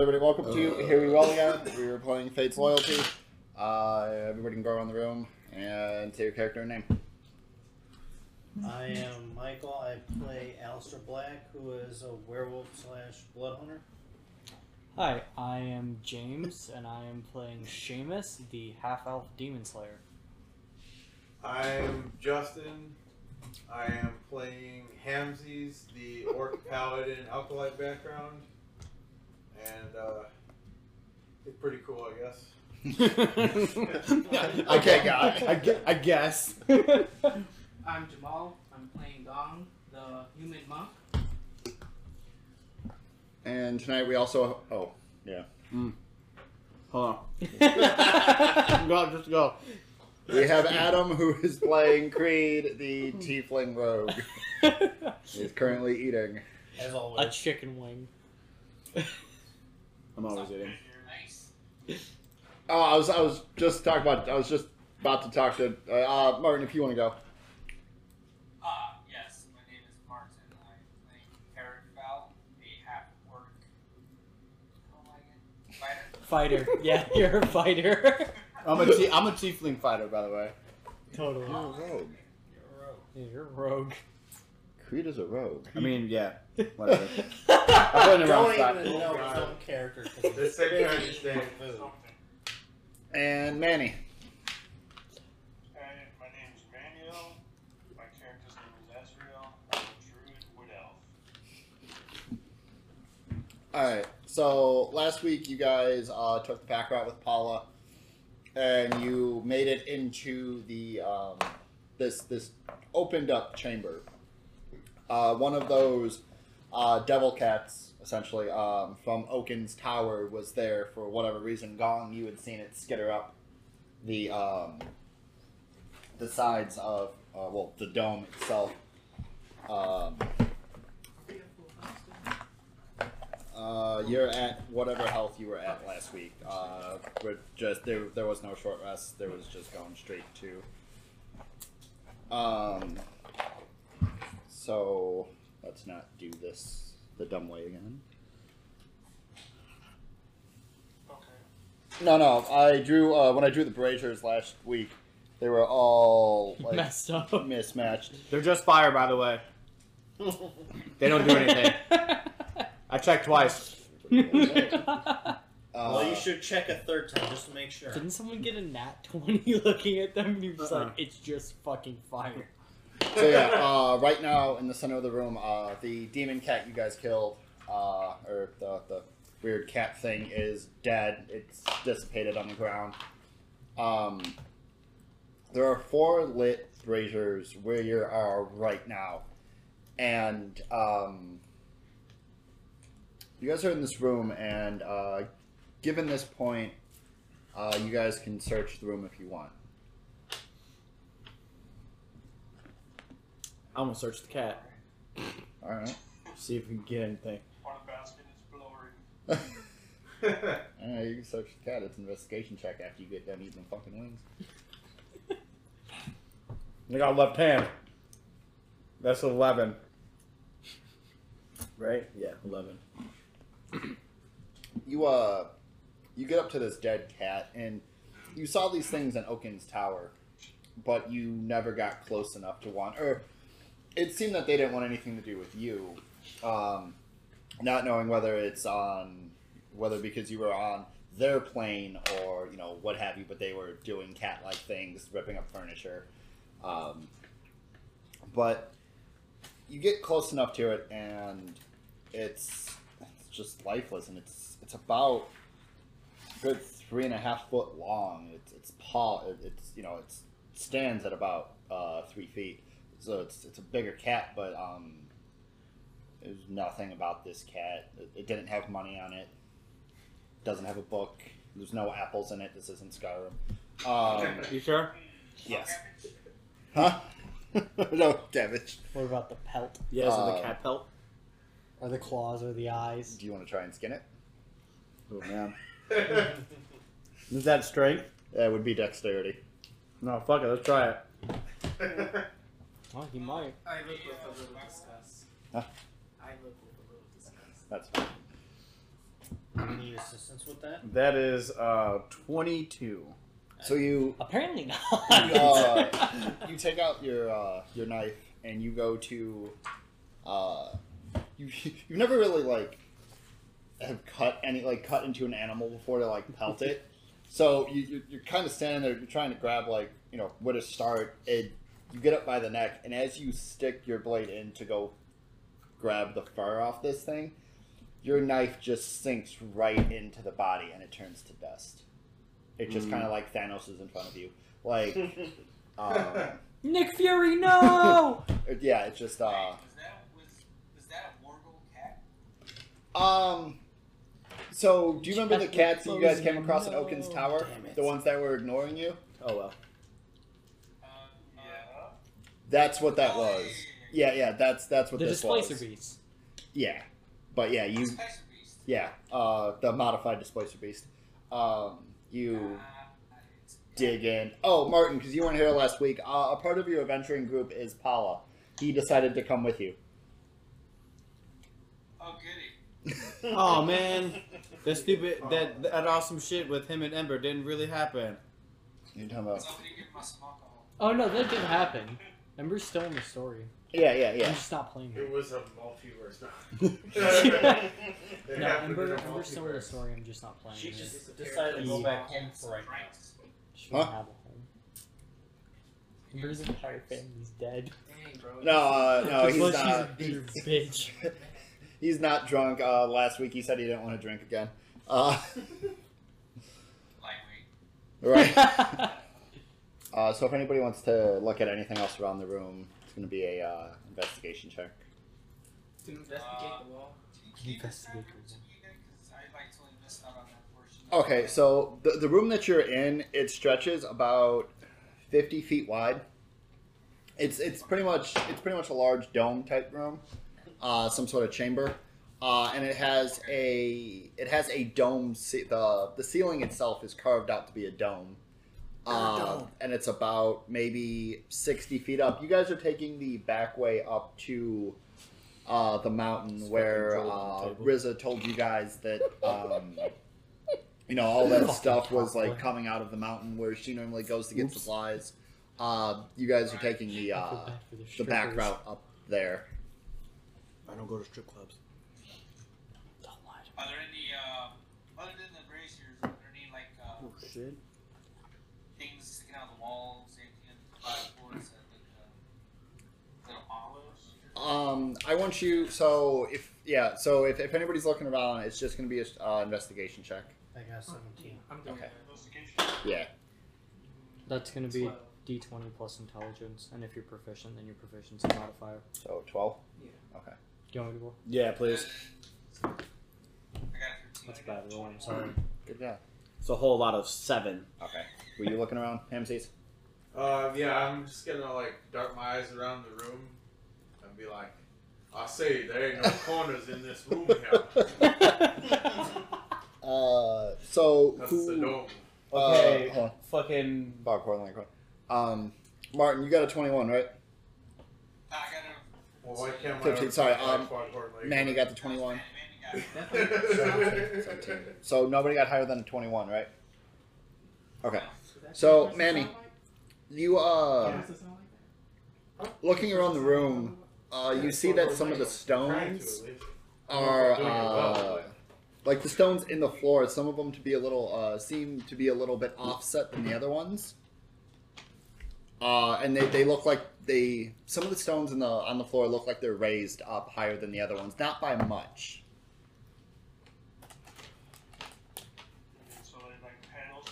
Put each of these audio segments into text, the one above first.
Everybody, welcome to you. Here We Roll Again. we are playing Fate's Loyalty. Uh, everybody can go around the room and say your character and name. I am Michael. I play Alistair Black, who is a werewolf slash blood hunter. Hi, I am James, and I am playing Seamus, the half-elf demon slayer. I'm Justin. I am playing Hamsies, the orc paladin acolyte background, and uh, it's pretty cool, I guess. Okay, guy. I, gue- I guess. I'm Jamal. I'm playing Gong, the human monk. And tonight we also. Oh, yeah. Hold on. go, just go. We have Adam, who is playing Creed, the Tiefling Rogue. He's currently eating. As always. A chicken wing. I'm always eating. Nice. Oh, I was I was just talking about. I was just about to talk to uh, uh, Martin. If you want to go. Uh, yes, my name is Martin. I'm playing Herod Fowl, a half orc. How am I again? Fighter. Fighter. Yeah, you're a fighter. I'm a t- I'm a tiefling fighter, by the way. totally. You're a rogue. You're a rogue. Yeah, you're a rogue. Creed is a rogue. I mean, yeah, whatever. I put in the wrong Don't spot. even know God. his own character. 'cause The it's same kind of thing. food. And Manny. Hey, my name is Manuel. My character's name is Ezreal. I'm a druid wood elf. All right. So last week you guys uh, took the pack route with Paula, and you made it into the um, this this opened up chamber. Uh, one of those uh, devil cats, essentially um, from Oaken's tower, was there for whatever reason. Gong, you had seen it skitter up the um, the sides of uh, well the dome itself. Um, Uh, you're at whatever health you were at last week. Uh, we're just there. There was no short rest. There was just going straight to. Um. So let's not do this the dumb way again. Okay. No, no. I drew uh, when I drew the braziers last week. They were all like Messed up. mismatched. They're just fire, by the way. They don't do anything. I checked twice. Uh, well, you should check a third time just to make sure. Didn't someone get a nat 20 looking at them and he was Uh-uh. like, it's just fucking fire? So yeah, uh, right now in the center of the room, uh, the demon cat you guys killed, uh, or the, the weird cat thing, is dead. It's dissipated on the ground. Um, there are four lit braziers where you are right now, and um, you guys are in this room. And uh, given this point, uh, you guys can search the room if you want. I'm gonna search the cat. All right. See if we can get anything. On basket is blurry. Yeah, you can search the cat. It's an investigation check after you get done eating the fucking wings. I got left hand. That's eleven. Right? Yeah, eleven. You uh, you get up to this dead cat, and you saw these things in Oaken's tower, but you never got close enough to want. Or it seemed that they didn't want anything to do with you, um, not knowing whether it's on whether because you were on their plane or you know what have you, but they were doing cat-like things, ripping up furniture. Um, but you get close enough to it, and it's it's just lifeless, and it's it's about good three and a half foot long. It's it's paw. It, it's you know it's stands at about uh, three feet, so it's it's a bigger cat, but um, there's nothing about this cat. It, it didn't have money on it. Doesn't have a book. There's no apples in it. This isn't Skyrim. Um, You sure? yes. Huh? no damage. What about the pelt? Yeah, is Uh, the cat pelt? Or the claws or the eyes? Do you want to try and skin it? Oh man. Is that strength? That would be dexterity. No, fuck it. Let's try it. Oh, he might. I look with a little disgust. Huh? I look with a little disgust. That's fine. Do you need assistance with that? That is uh, 22. So you Apparently not. you, uh, you take out your uh, your knife and you go to uh, you you've never really like have cut any like cut into an animal before to like pelt it. So you you're, you're kind of standing there, you're trying to grab like you know where to start. And you get up by the neck, and as you stick your blade in to go grab the fur off this thing, your knife just sinks right into the body and it turns to dust. It just Mm. kind of like Thanos is in front of you, like. Um, Nick Fury, no! Yeah, it just uh Wait, was that was was that a Morgul cat? um so do you remember the cats that you guys came Bezos, across at. Oaken's Tower? The ones that were ignoring you? Oh, well. Yeah. That's what that was. yeah, Yeah, yeah, that's that's what the this displacer was. beast. Yeah. But yeah, you Beast. yeah, uh the modified displacer beast. Um you Uh, dig in. Oh, Martin, because you weren't here last week. Uh, a part of your adventuring group is Paula. He decided to come with you. Oh, goody. Oh, man. The stupid, that, that awesome shit with him and Ember didn't really happen. You're talking about Somebody give him some alcohol. Oh no, that didn't happen. Ember's still in the story. Yeah, yeah, yeah. I'm just not playing It it. was a multiverse. It No, happened Ember, Ember's still in the story. I'm just not playing She it. just decided to go back home for right now. Drinks. She won't Huh? have a home. Ember's entire family's dead. Dang, bro. No, uh, no, he's Well, not. she's a bitter bitch. He's not drunk. Uh, last week he said he didn't want to drink again. Uh, Lightweight. right. Uh, so if anybody wants to look at anything else around the room, it's going to be a uh, investigation check. To investigate the wall. Can you give this back Investigate to me again? Because I like totally missed out on that portion. Okay, so the, the room that you're in, it stretches about 50 feet wide. It's it's pretty much it's pretty much a large dome type room, uh, some sort of chamber, uh, and it has a it has a dome. Ce- the the ceiling itself is carved out to be a dome, uh, and it's about maybe 60 feet up. You guys are taking the back way up to uh, the mountain It's where fucking uh. Riza told you guys that. Um, you know, all that stuff was like coming out of the mountain where she normally goes to get Oops. supplies. Uh, you guys are taking the uh, the, the back route up there. I don't go to strip clubs. Don't lie to me. Are there any, uh, other than the braziers, are there any, like, uh, Oh, shit. things sticking out of the walls, anything by boards that look, uh, little olives? Um, I want you. So if yeah, so if, if anybody's looking around, it's just gonna be a uh, investigation check. I got 17. I'm doing Okay. Investigation. Yeah. That's gonna be D20 plus intelligence, and if you're proficient, then your proficiency modifier. So twelve. Yeah. Okay. Do you want me to roll? Yeah, please. I got 13. That's a bad roll. I'm sorry. Good job. It's a whole lot of seven. Okay. Were you looking around, Hamsies? Uh, yeah, I'm just gonna like dart my eyes around the room and be like, I say there ain't no corners in this room here. Uh, so That's the who? dome. Okay, Uh, hold on. fucking. Bob Corlin, go. Um, Martin, you got a twenty-one, right? I got a. Well, why can't my 15, other sorry, like um, foghorn leghorn? Manny got the twenty-one. Man, man, you got it. Seventeen. So nobody got higher than a twenty-one, right? Okay. So, Manny. You uh, Yeah, does it sound like that? looking around the room, uh, you see that some of the stones are Doing it well, uh, like the stones in the floor. Some of them to be a little uh, seem to be a little bit offset than the other ones. Uh, and they, they look like they some of the stones in the on the floor look like they're raised up higher than the other ones, not by much. So they like panels,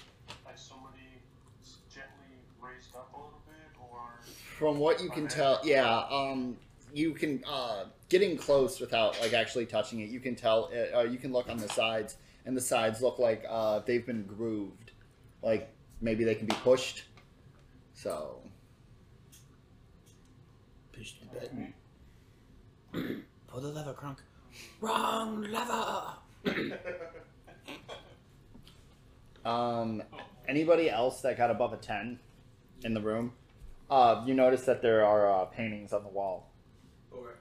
like somebody s- gently raised up a little bit, or From what you can tell, yeah, um, you can uh, getting close without like actually touching it. You can tell. It, uh, you can look on the sides, and the sides look like uh, they've been grooved, like maybe they can be pushed. So Push the button. Pull the lever, Crunk. Wrong lever! Um, anybody else that got above a 10 in the room, uh, you notice that there are uh, paintings on the wall. Okay.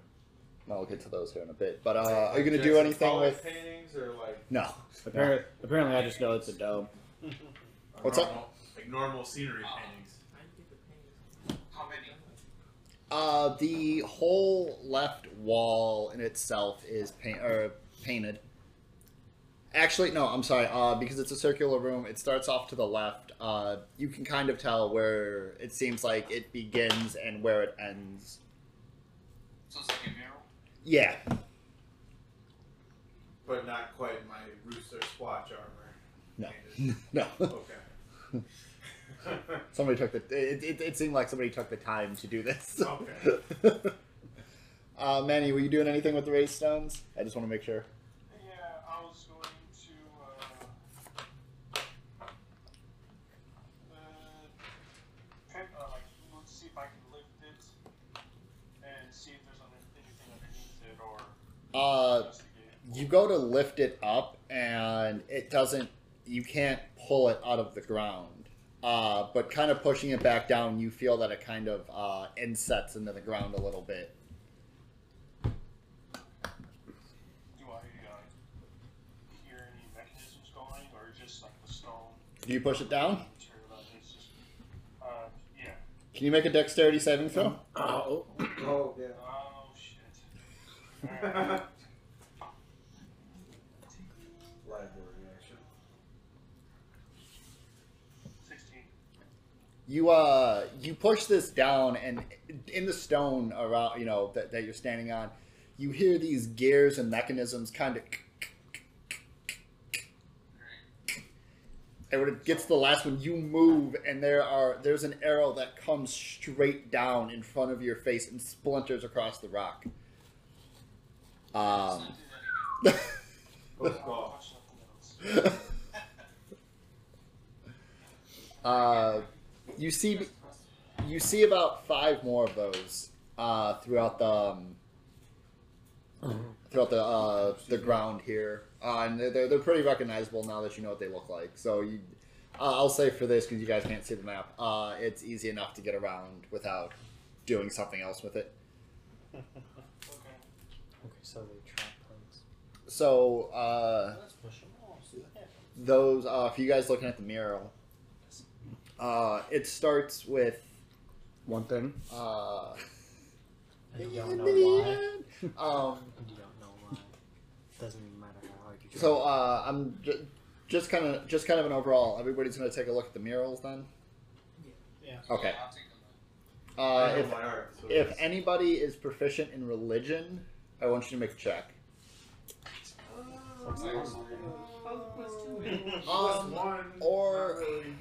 I'll get to those here in a bit. But uh, are you gonna do anything with? paintings or like No. Apparently, apparently, I just know it's a dome. a What's up? normal, Like normal scenery paintings. How many? Uh, the whole left wall in itself is paint or painted. Actually, no, I'm sorry. Uh, because it's a circular room, it starts off to the left. Uh, you can kind of tell where it seems like it begins and where it ends. So it's like a mural. Yeah, But not quite my rooster squatch armor. No. no. Okay. somebody took the. It, it, it seemed like somebody took the time to do this. Okay. uh, Manny, were you doing anything with the race stones? I just want to make sure. Yeah, I was going to uh, uh, pick, uh, like let's see if I can lift it and see if there's under- anything underneath it or Uh, investigate. you go to lift it up and it doesn't you can't pull it out of the ground uh, but kind of pushing it back down you feel that it kind of uh, insets into the ground a little bit Do I uh, hear any mechanisms going or just like the stone can you push it down material that is just uh yeah. can you make a dexterity saving throw Oh, oh yeah. Oh shit. you uh you push this down and in the stone around you know that, that you're standing on you hear these gears and mechanisms kind of and when it gets to the last one you move and there are there's an arrow that comes straight down in front of your face and splinters across the rock um Let's go. Watch something else. uh you see you see about five more of those uh, throughout the um, throughout the uh, the ground here, uh, and they're, they're pretty recognizable now that you know what they look like. So you, uh, I'll say for this because you guys can't see the map, uh, it's easy enough to get around without doing something else with it. Okay. Okay, so they trap plates. So uh, Let's push them all. See what happens. those uh, for you guys looking at the mural, uh, it starts with one thing. uh, And you don't know why. um, And you don't know why. Doesn't even matter how hard you try. So uh, I'm j- just kind of just kind of an overall. Everybody's gonna take a look at the murals then. Yeah. Okay. Yeah, I'll take them. Uh, if art. So if it's- anybody is proficient in religion, I want you to make a check. What's that? Plus Um, one, or- not really.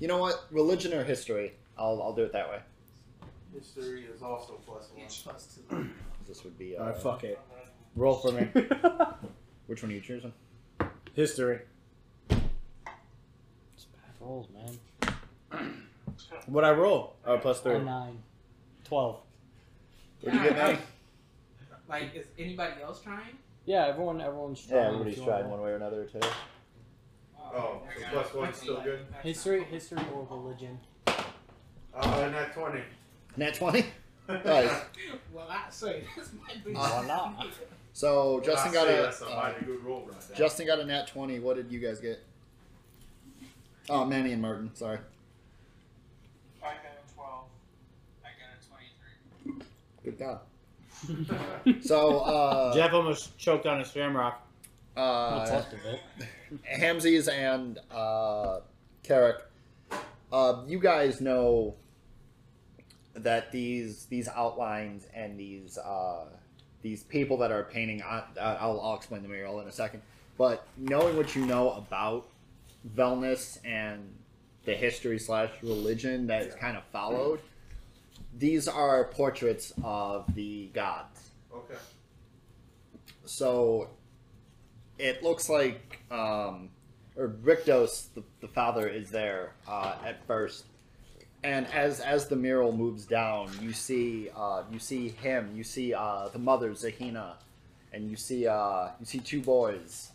You know what? Religion or history? I'll I'll do it that way. history is also plus one. Each plus two. This would be. Uh, Alright, fuck it. Roll for me. Which one are you choosing? History. It's bad rolls, man. What I roll? Oh, plus A three. nine. Twelve. What do you get, Manny? Like, is anybody else trying? Yeah, everyone, everyone's trying. Yeah, everybody's trying one way or another too. Oh, so plus one's still good. History, history or religion. Uh, not twenty. Nat twenty. Nice. Well, I say this might be. Uh, Voila. So Justin I got a That's a uh, mighty good roll right there. Justin got a nat twenty. What did you guys get? Oh, Manny and Martin. Sorry. I got a twelve. I got a 23. Good God. So uh, Jeff almost choked on his shamrock. What's uh, left of it? Hamsies and uh, Carrick, uh, you guys know that these these outlines and these uh, these people that are painting. I, I'll, I'll explain the mural in a second. But knowing what you know about Velness and the history slash religion that is kind of followed, these are portraits of the gods. Okay. So it looks like um, or Rictos, the, the father, is there uh, at first, and as as the mural moves down, you see uh, you see him, you see uh, the mother Zahina, and you see uh, you see two boys.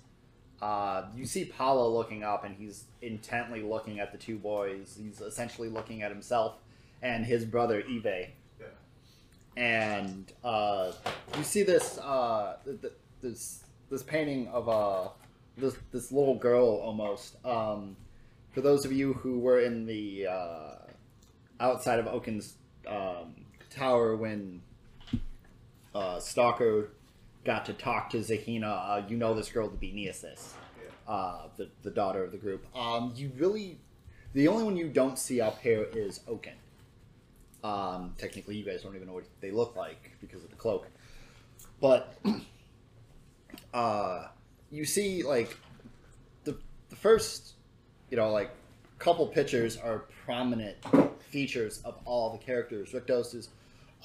Uh, you see Paolo looking up, and he's intently looking at the two boys. He's essentially looking at himself and his brother Ive. Yeah. and uh, you see this uh, th- th- this this painting of uh, this this little girl almost. Um, for those of you who were in the uh, outside of Oaken's um, tower when uh, Stalker got to talk to Zahina, uh, you know this girl to be Neosis, uh, the the daughter of the group. Um, you really, the only one you don't see up here is Oaken. Um, technically, you guys don't even know what they look like because of the cloak, but uh, you see like the the first, you know, like couple pictures are prominent features of all the characters. Rictos is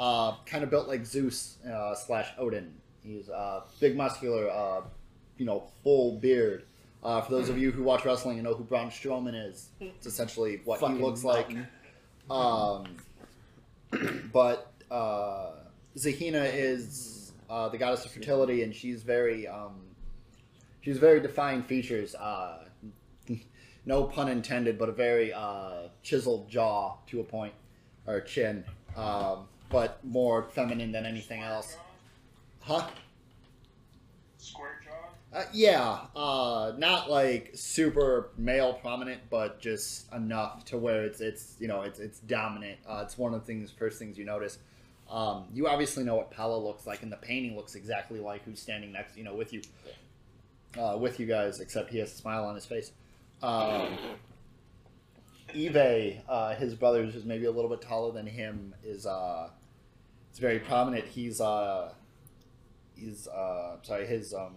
uh, kind of built like Zeus uh, slash Odin. He's uh, big, muscular, uh, you know, full beard. Uh, for those of you who watch wrestling and know who Braun Strowman is, it's essentially what Fucking he looks like. Um, but uh, Zahina is uh, the goddess of fertility, and she's very um, she's very defined features. Uh, no pun intended, but a very uh, chiseled jaw to a point, or chin, um, but more feminine than anything else. Huh? Square jaw. Uh, yeah, uh, not like super male prominent, but just enough to where it's it's you know it's it's dominant. Uh, it's one of the things first things you notice. Um, you obviously know what Pella looks like, and the painting looks exactly like who's standing next, you know, with you, uh, with you guys, except he has a smile on his face. Um, eBay, uh, his brother, who's maybe a little bit taller than him, is uh, it's very prominent. He's uh, he's uh, sorry, his um,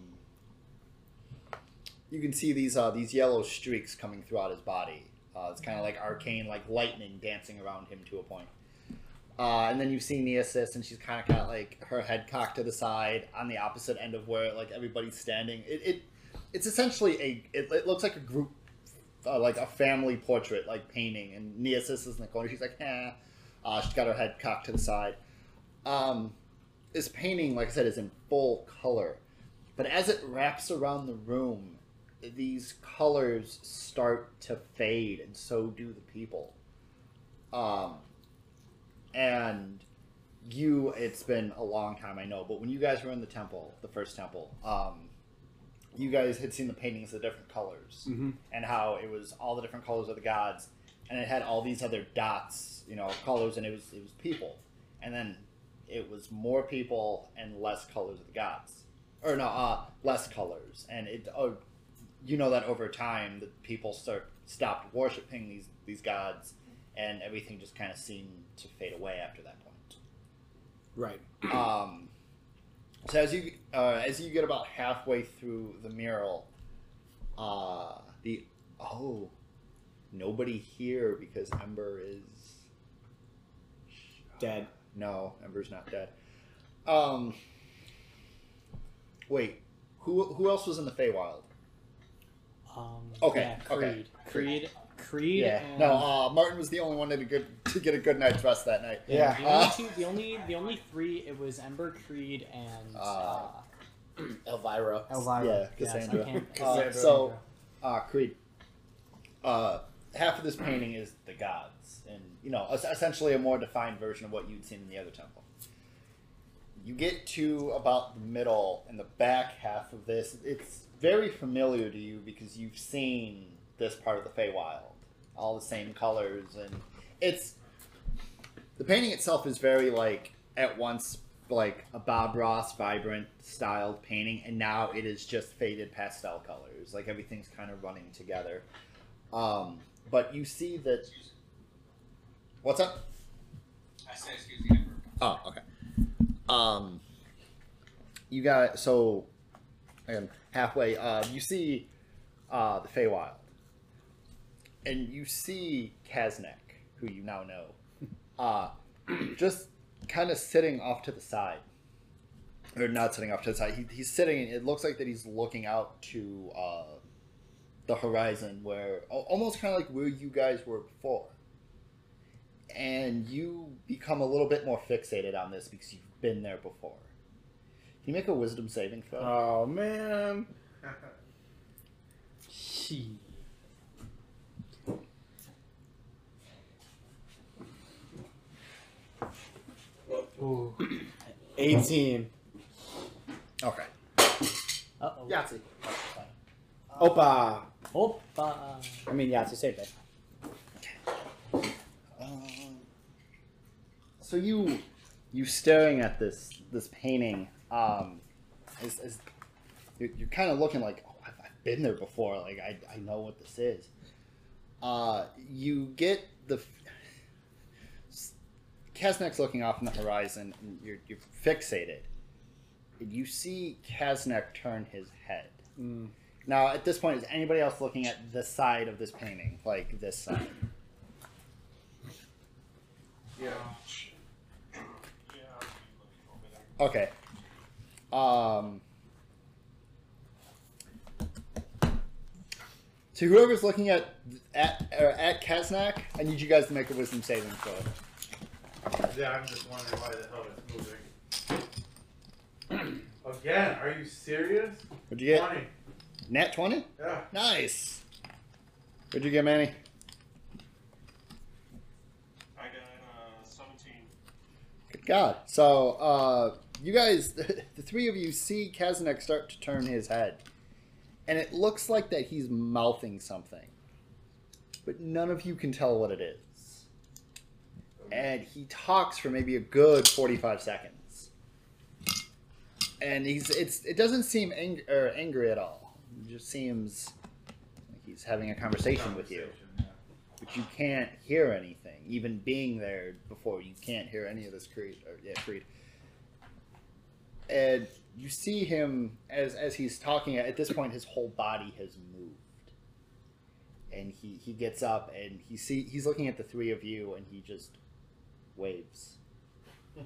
you can see these uh, these yellow streaks coming throughout his body. Uh, it's kind of like arcane, like lightning dancing around him to a point. Uh, and then you see Neosis, and she's kind of got like her head cocked to the side on the opposite end of where like everybody's standing. It, it it's essentially a it, it looks like a group, uh, like a family portrait, like painting. And Neosis is in the corner. She's like, eh. Uh, she's got her head cocked to the side. Um, this painting, like I said, is in full color, but as it wraps around the room, these colors start to fade, and so do the people. Um, and you, it's been a long time, I know, but when you guys were in the temple, the first temple, um, you guys had seen the paintings of the different colors Mm-hmm. and how it was all the different colors of the gods, and it had all these other dots, you know, colors, and it was it was people, and then it was more people and less colors of the gods, or no, uh, less colors, and it. Oh, you know that over time, the people start stopped worshiping these these gods, and everything just kind of seemed to fade away after that point. Right. Um, so as you uh, as you get about halfway through the mural, uh, the oh, nobody here because Ember is Dead. no, Ember's not dead. Um, wait, who who else was in the Feywild? Um, Okay, yeah, okay. Creed. Creed. Creed. Yeah, and, no, uh, Martin was the only one that a good to get a good night's rest that night. yeah, The Uh, only two, the only, the only three, it was Ember, Creed, and uh, Uh, Elvira. Elvira. yeah, Cassandra. can't- Uh, Cassandra. so, uh, Creed. Uh, half of this painting is the gods, and you know, essentially a more defined version of what you'd seen in the other temple. You get to about the middle and the back half of this. It's very familiar to you because you've seen this part of the Feywild, all the same colors, and it's the painting itself is very like at once like a Bob Ross vibrant styled painting, and now it is just faded pastel colors. Like everything's kind of running together. Um, but you see that. What's up? I said, excuse me. Oh, okay. Um, you got so, again, halfway. Uh, you see, uh, the Feywild, and you see Kaznak, who you now know, uh, just kind of sitting off to the side, or not sitting off to the side. He, he's sitting. It looks like that he's looking out to uh, the horizon, where almost kind of like where you guys were before and you become a little bit more fixated on this because you've been there before. Can you make a wisdom saving throw? Oh man. She. Ooh. 18. Okay. Uh oh. Yahtzee. Uh, Opa. Opa. I mean, Yahtzee, same thing. Um, so you you staring at this this painting um is, is you're, you're kind of looking like oh I've, I've been there before like I, I know what this is uh you get the Kaznak's looking off in the horizon and you're, you're fixated and you see Kaznak turn his head Mm. now at this point is anybody else looking at the side of this painting like this side Yeah. Yeah, I'll be looking over there. Okay. Um. So whoever's looking at at or at Kaznak, I need you guys to make a wisdom saving throw. Yeah, I'm just wondering why the hell it's moving. Again, are you serious? What'd you get? 20. Nat twenty. Yeah. Nice. What'd you get, Manny? I got uh, 17. Good God. So, uh, you guys, the three of you see Kaznak start to turn his head, and it looks like that he's mouthing something, but none of you can tell what it is. And he talks for maybe a good 45 seconds. And he's it's it doesn't seem ang- or angry at all. It just seems like he's having a conversation with you. But you can't hear anything even being there before. You can't hear any of this creed or yeah creed. And you see him as as he's talking at this point his whole body has moved. And he he gets up and he see he's looking at the three of you and he just waves Oh,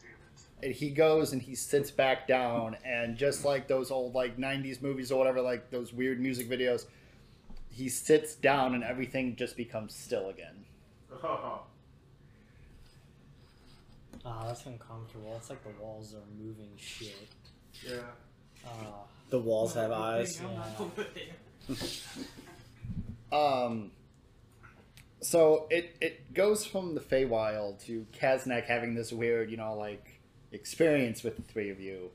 damn it. and he goes and he sits back down and just like those old like 90s movies or whatever like those weird music videos he sits down and everything just becomes still again Oh, Ah, that's uncomfortable. It's like the walls are moving shit. yeah. Ah, The walls have eyes. Yeah. um so it it goes from the Feywild to Kaznak having this weird you know like experience with the three of you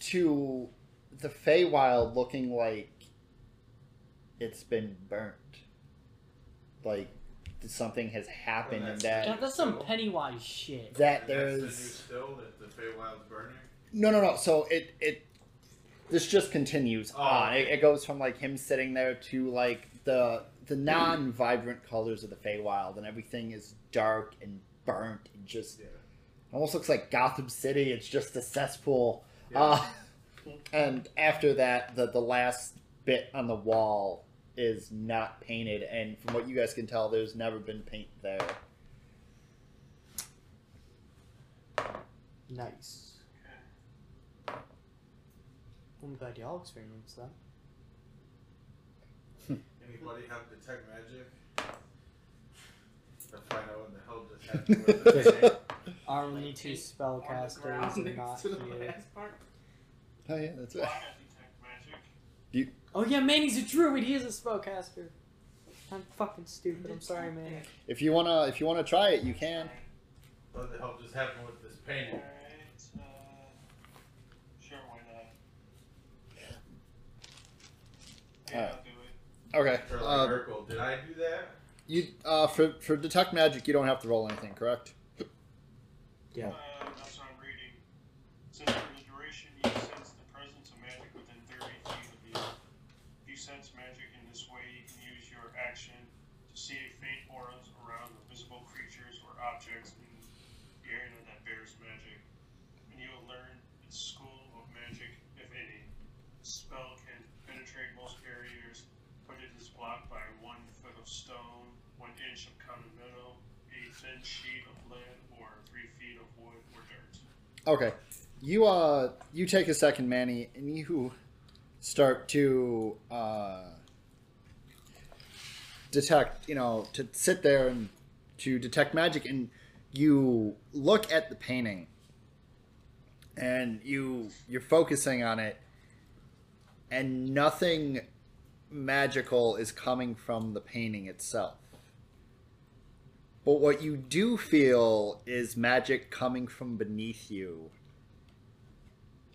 to the Feywild looking like it's been burnt like something has happened and yeah, that that's some Pennywise shit. that And that's the new there's still that the Feywild's burning. No, no, no. So it it this just continues Oh, on. It, okay. it goes from like him sitting there to like the the non-vibrant colors of the Feywild, and everything is dark and burnt and just Yeah. almost looks like Gotham City. It's just a cesspool. Yeah. Uh, and after that, the the last bit on the wall is not painted, and from what you guys can tell, there's never been paint there. Nice. I'm glad y'all experienced that. Anybody have detect magic? To find out what the hell just happened with the Our only two spellcasters are not the here. Oh yeah, that's Well, right. I detect magic. Oh yeah, Manny's a druid. He is a spellcaster. I'm fucking stupid. I'm sorry, Manny. If you wanna if you wanna try it, you can. What the hell just happened with this painting? Alright, uh, sure, why not? Yeah, Alright. I'll do it. Okay. Or like Uh, Urkel, did I do that? You uh, for for detect magic, you don't have to roll anything, correct? Yeah. Uh, that's what I'm reading. Since for the duration you sense the presence of magic within 30 feet of you. If you sense magic in this way, you can use your action to see if faint auras around the visible creatures or objects in the area that bears magic. And you will learn its school of magic, if any. The spell can penetrate most barriers, but it is blocked by one foot of stone, one inch of common metal, a thin sheet of lead, or three feet of wood or dirt. Okay. You uh you take a second, Manny, and you start to uh detect, you know, to sit there and to detect magic and you look at the painting and you you're focusing on it and nothing magical is coming from the painting itself. But what you do feel is magic coming from beneath you.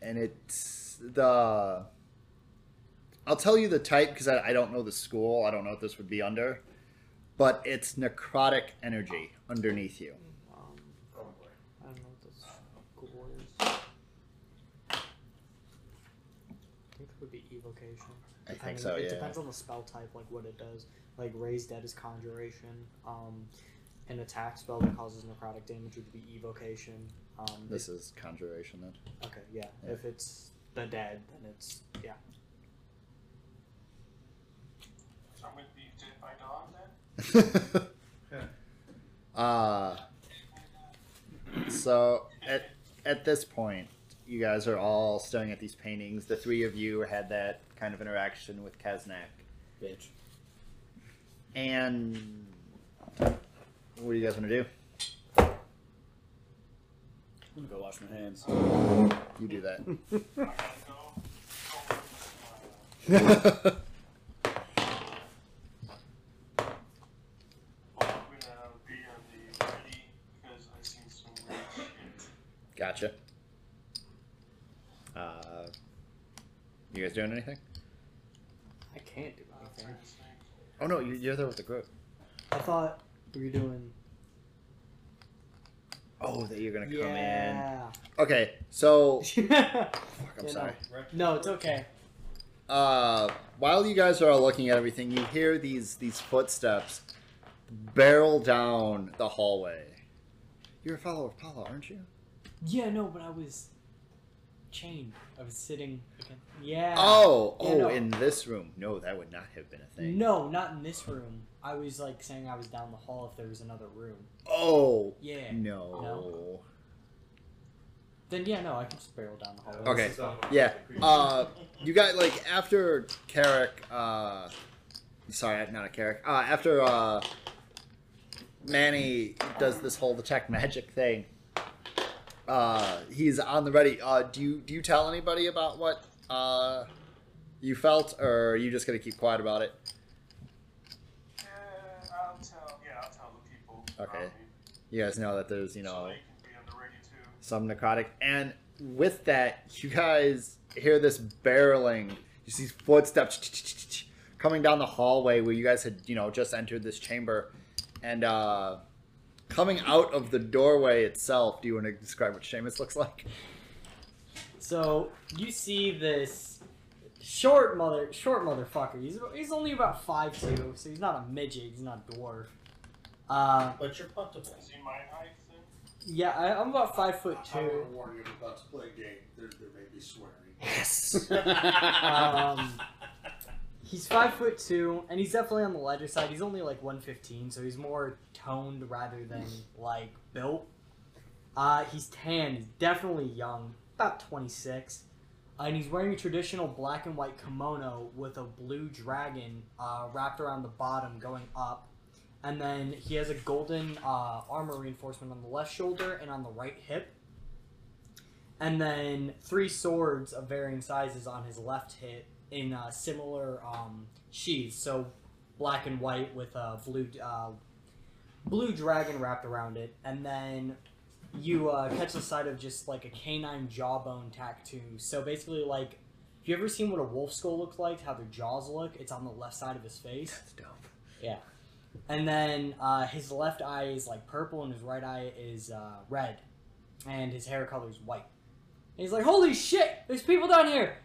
And it's the. I'll tell you the type because I, I don't know the school. I don't know what this would be under. But it's necrotic energy underneath you. Um, Oh. I don't know what this school is. I think it would be evocation. I think Depending- so, It yeah. depends on the spell type, like what it does. Like raise dead is conjuration. Um, an attack spell that causes necrotic damage would be evocation. Um, This is conjuration then. okay, yeah. Yeah. If it's the dead, then it's yeah. So I'm going to be dead by dawn then? uh, so at at this point, you guys are all staring at these paintings. The three of you had that kind of interaction with Kaznak, Bitch. and what do you guys want to do? I'm gonna go wash my hands. You do that. I gotta go. go with my, Well, I'm gonna be on the ready because I've seen some weird shit. gotcha. Uh, you guys doing anything? I can't do anything. trying to think. Oh no, you- you're there with the group. I thought we were doing. Oh, that you're gonna come Yeah. in. Okay, so fuck, I'm Yeah, sorry. No, it's okay. uh, while you guys are all looking at everything, you hear these these footsteps barrel down the hallway. You're a follower of Paula, aren't you? Yeah, no, but I was chained. I was sitting. Again. Yeah. Oh, Yeah, oh, no. in this room. No, that would not have been a thing. No, not in this room. I was like saying I was down the hall if there was another room. Oh, Yeah. no. No. Then yeah, no, I can just barrel down the hallway. Okay. Fine. Yeah. Uh, you got like after Carrick. Uh, sorry, not a Carrick. Uh, after uh, Manny does this whole detect magic thing. Uh, he's on the ready. Uh, do you do you tell anybody about what uh you felt, or are you just gonna keep quiet about it? Yeah, I'll tell. Yeah, I'll tell the people. Okay. You guys know that there's you know they can be on the some necrotic, and with that, you guys hear this barreling. You see footsteps coming down the hallway where you guys had, you know, just entered this chamber, and uh, coming out of the doorway itself. Do you want to describe what Seamus looks like? So you see this short mother, short motherfucker. He's he's only about five two, so he's not a midget. He's not a dwarf. Uh, But you're puntable. Is he my height then? yeah, I, I'm about five foot two. I want two. to warn you, I'm about to play a game. There, there may be swearing. Yes. Um, he's five foot two, and he's definitely on the lighter side. He's only like one fifteen, so he's more toned rather than like built. Uh, he's tan. He's definitely young, about twenty six, and he's wearing a traditional black and white kimono with a blue dragon uh, wrapped around the bottom, going up. And then he has a golden uh, armor reinforcement on the left shoulder and on the right hip and then three swords of varying sizes on his left hip in uh, similar um, sheaths. So black and white with a blue uh, blue dragon wrapped around it, and then you uh, catch the sight of just like a canine jawbone tattoo. So basically, like. Have you ever seen what a wolf skull looks like? How their jaws look? It's on the left side of his face. That's dope. Yeah. And then uh, his left eye is like purple, and his right eye is uh, red, and his hair color is white. And he's like, "Holy shit! There's people down here.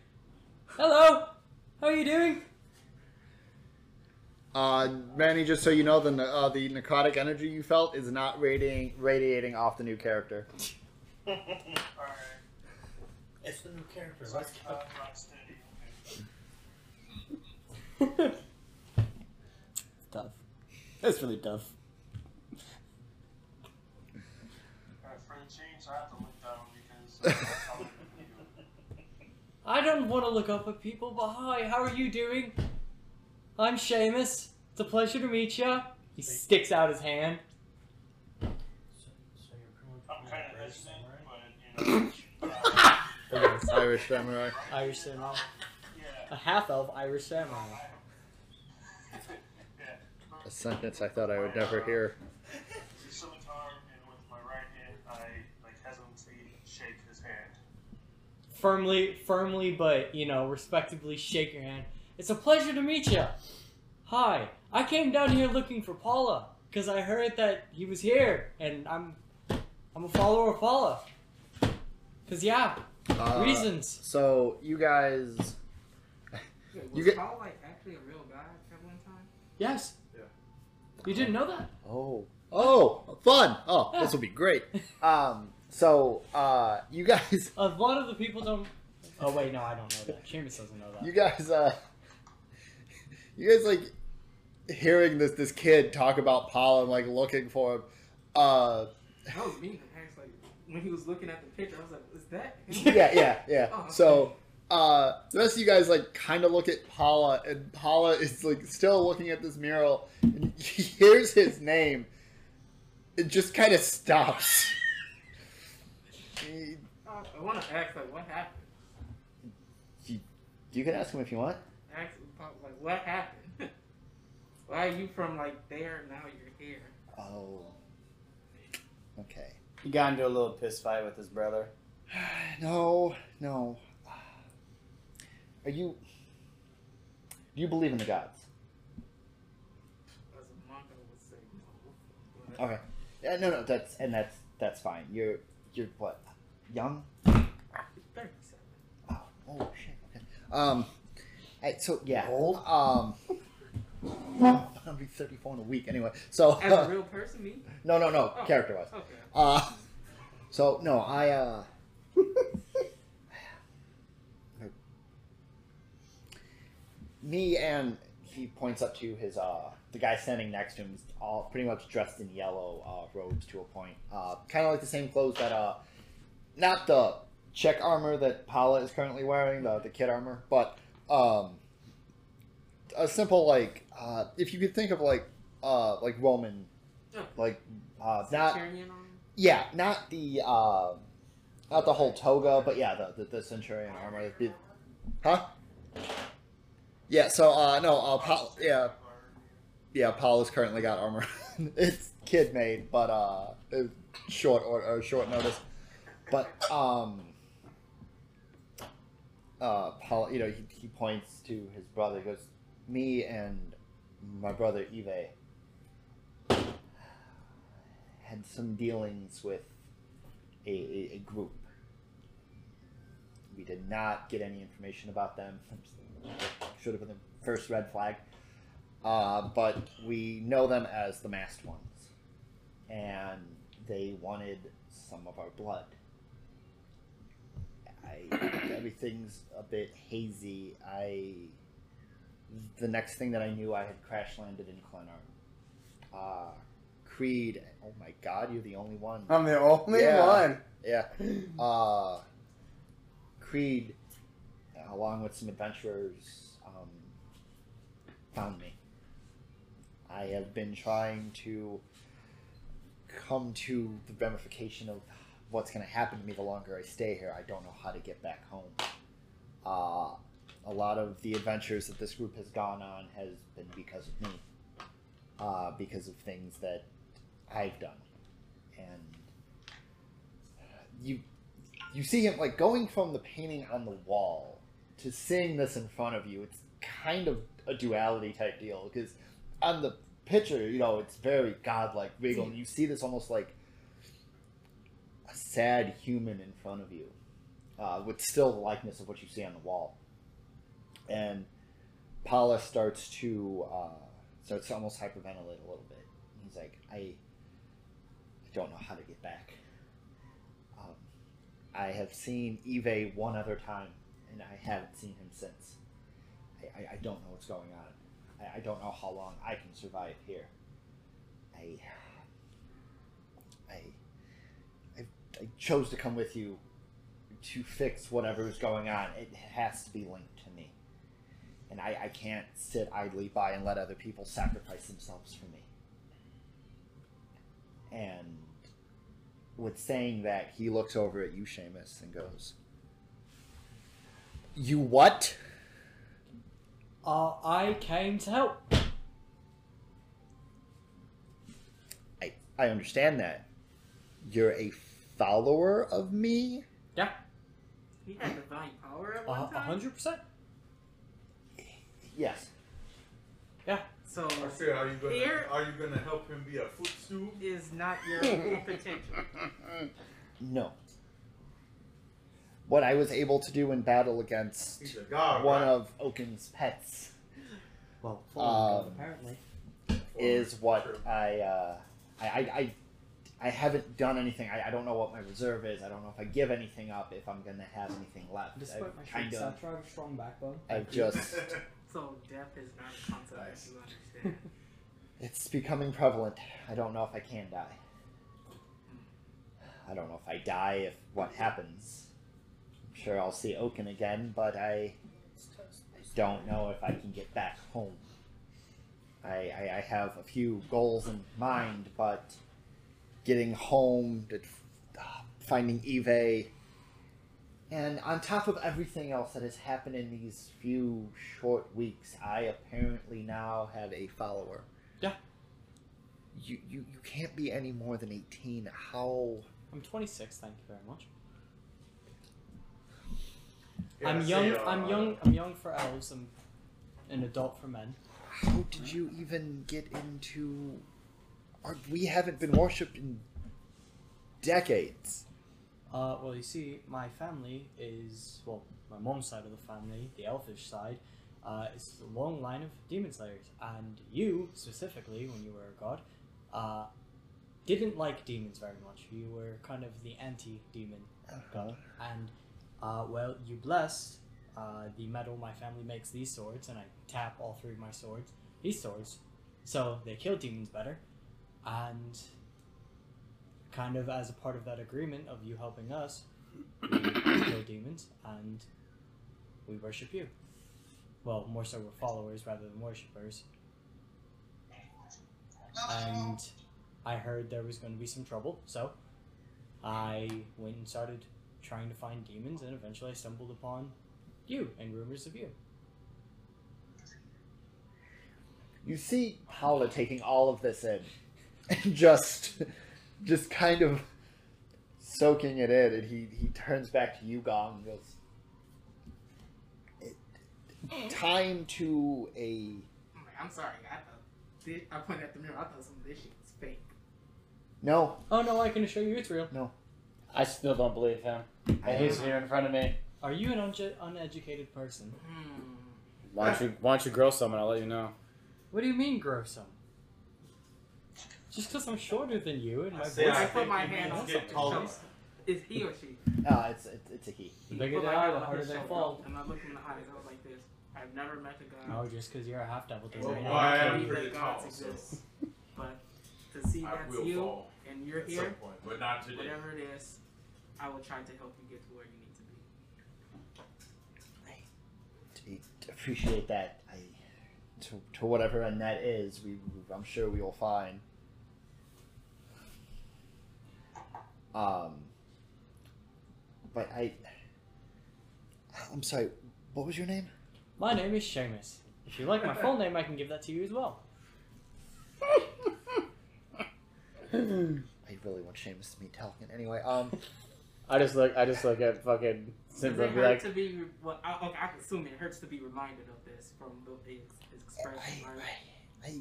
Hello, how are you doing?" Uh, Manny, just so you know, the uh, the necrotic energy you felt is not radiating radiating off the new character. Alright. It's the new character. It's Let's like go. uh, rock steady. Okay. tough. That's really tough. Alright, for a change, I have to look down because uh, I'm coming with you. I don't want to look up at people, but hi, how are you doing? I'm Seamus. It's a pleasure to meet you. He sticks out his hand. So, so I'm kind of much samurai? but you know. uh, Irish samurai. Irish samurai. yeah. A half elf Irish samurai. A sentence I thought I would never hear. firmly, firmly, but you know, respectably shake your hand. It's a pleasure to meet you. Hi, I came down here looking for Paula because I heard that he was here, and I'm, I'm a follower of Paula. Cause yeah, Uh, reasons. So you guys, Wait, You was get- Paul like actually a real guy at one time? Yes. Yeah. You didn't know that? oh, oh, fun! Oh, Yeah. this will be great. Um, so uh, you guys, A lot of the people don't. Oh wait, no, I don't know that. Seamus doesn't know that. you guys, uh, you guys like hearing this this kid talk about Paul and like looking for him. Uh, That was me. I was like, when he was looking at the picture, I was like, is that him? yeah, yeah, yeah. Oh, okay. So uh, the rest of you guys like kind of look at Paula, and Paula is like still looking at this mural, and he hears his name. It just kind of stops. He- Uh, I want to ask, like, what happened? you can ask him if you want. Ask, like, what happened? Why are you from like there now you're here? Oh. Okay. He got into a little piss fight with his brother. No, no. Are you? Do you believe in the gods? As a monk, I would say no. But Okay. Yeah, no, no. That's and that's that's fine. You're you're what? Young? I'm 37. Oh, oh shit. Okay. Um, I, so yeah. Old? Um, I'll be 34 in a week anyway. So As a real person, me? no, no, no. Oh. Character wise. Okay. Uh, so no, I uh. me and he points up to his uh the guy standing next to him is all pretty much dressed in yellow uh, robes to a point uh kind of like the same clothes that uh not the check armor that Paula is currently wearing the the kid armor but um a simple like uh if you could think of like uh like Roman Oh. like uh not Centurion yeah, not the uh, not the whole toga, but yeah, the the, the centurion armor. The- Huh? Yeah. So uh, no, uh, Paul, yeah, yeah. Paul has currently got armor. it's kid made, but uh, short or, or short notice. But um, uh, Paul, you know, he, he points to his brother. He goes, "Me and my brother Eve had some dealings with a, a, a group. We did not get any information about them. Should have been the first red flag. Uh, but we know them as the masked ones. And they wanted some of our blood. I, everything's a bit hazy. I. The next thing that I knew, I had crash landed in Glenarm. Uh, Creed. Oh my God, you're the only one. I'm the only Yeah. one. Yeah. Uh, Creed, along with some adventurers, um, found me. I have been trying to come to the ramification of what's going to happen to me the longer I stay here. I don't know how to get back home. Uh, a lot of the adventures that this group has gone on has been because of me, uh, because of things that I've done, and you you see him like going from the painting on the wall to seeing this in front of you. It's kind of a duality type deal because on the picture, you know, it's very godlike, regal, and you see this almost like a sad human in front of you, uh, with still the likeness of what you see on the wall. And Paula starts to uh, starts to almost hyperventilate a little bit. He's like, I, I don't know how to get back. Um, I have seen Eve one other time, and I haven't seen him since. I, I, I don't know what's going on. I, I don't know how long I can survive here. I, I, I, I chose to come with you to fix whatever is going on. It has to be linked to me. And I, I can't sit idly by and let other people sacrifice themselves for me. And with saying that, he looks over at you, Seamus, and goes, You what? Uh, I came to help. I, I understand that. You're a follower of me? Yeah. He had divine power at A one a time. hundred percent. Yes. Yeah. So I say, are you gonna Here- are you gonna help him be a footstool? is not your full potential. No. What I was able to do in battle against He's a god. one right? of Oaken's pets Well, Um, apparently. is what True. I, uh, I, I, I, I haven't done anything. I, I don't know what my reserve is. I don't know if I give anything up, if I'm gonna have anything left. Despite my I've short kind of, I have a strong backbone. I've just, So death is not a concept Nice. that you understand. it's becoming prevalent. I don't know if I can die. I don't know if I die, if what happens. I'm sure I'll see Oaken again, but I, I don't know if I can get back home. I, I, I have a few goals in mind, but getting home, to, uh, finding Eve, and on top of everything else that has happened in these few short weeks, I apparently now have a follower. Yeah. You, you, you can't be any more than 18. How. I'm 26. Thank you very much. Yeah, I'm say, young. uh, I'm young. I'm young for elves. I'm an adult for men. How did you even get into. We haven't been worshipped in decades. Uh, well, you see, my family is well, my mom's side of the family, the elfish side, uh, is a long line of demon slayers, and you specifically, when you were a god, uh, didn't like demons very much. You were kind of the anti-demon god, and uh, well, you blessed uh, the metal my family makes these swords, and I tap all three of my swords, these swords, so they kill demons better, and kind of as a part of that agreement of you helping us, we kill demons and we worship you. Well, more so we're followers rather than worshippers. And I heard there was going to be some trouble, so I went and started trying to find demons, and eventually I stumbled upon you and rumors of you. You see Paula taking all of this in and just just kind of soaking it in and he, he turns back to Yugong and goes time to a I'm like, I'm sorry. I thought thi- I pointed at the mirror. I thought some of this shit was fake. no Oh no, I can assure you it's real. No. I still don't believe him. And he's here in front of me. Are you an unge- uneducated person? Hmm. Why don't you Why don't you grow some and I'll let you know. What do you mean grow some? Just because I'm shorter than you and my I voice. say I I put my hand on get something. taller. Is he or she? uh, it's, it's it's a he. The bigger Put they are, the harder his they fall. And I looked him in the eyes. I was like this. I've never met a guy. No, just because you're a half devil doesn't mean why I am believe pretty that gods tall, so- exist. But to see I that's you fall and you're at here, some point, but not today. whatever it is, I will try to help you get to where you need to be. I appreciate that. I to, to whatever end that is, we I'm sure we will find. Um, but I, I'm sorry. What was your name? My name is Seamus. If you like my full name, I can give that to you as well. I really want Seamus to meet Talcon. Anyway, um, I just look I just look at fucking Does Simba it and be hurt like, to be? Re- well, I, okay, I assume it hurts to be reminded of this from the his, his I, expression. right? I, I,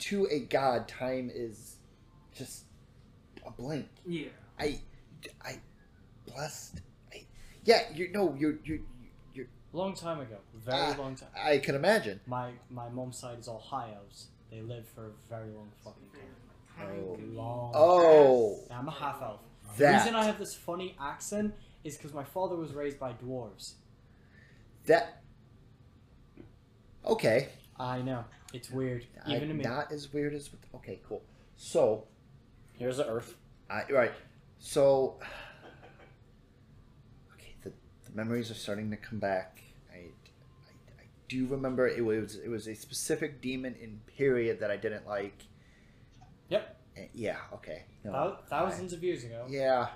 to a god, time is just a blink. Yeah. I, I, blessed. I, yeah, you know, you're, you're, you're. Long time ago, very Ah. long time. I can imagine. My my mom's side is all high. They live for a very long fucking time. Time Oh. Long. Oh, Yeah, I'm a half elf. The reason I have this funny accent is because my father was raised by dwarves. that. Okay, I know it's weird, even to I'm me. not as weird as. Okay, cool. So, Here's the earth. I right. So, okay, the, the memories are starting to come back. I, I, I do remember it was it was a specific demon in period that I didn't like. Yep. Eh, Yeah. Okay. No, Thou- thousands of years ago. Yeah.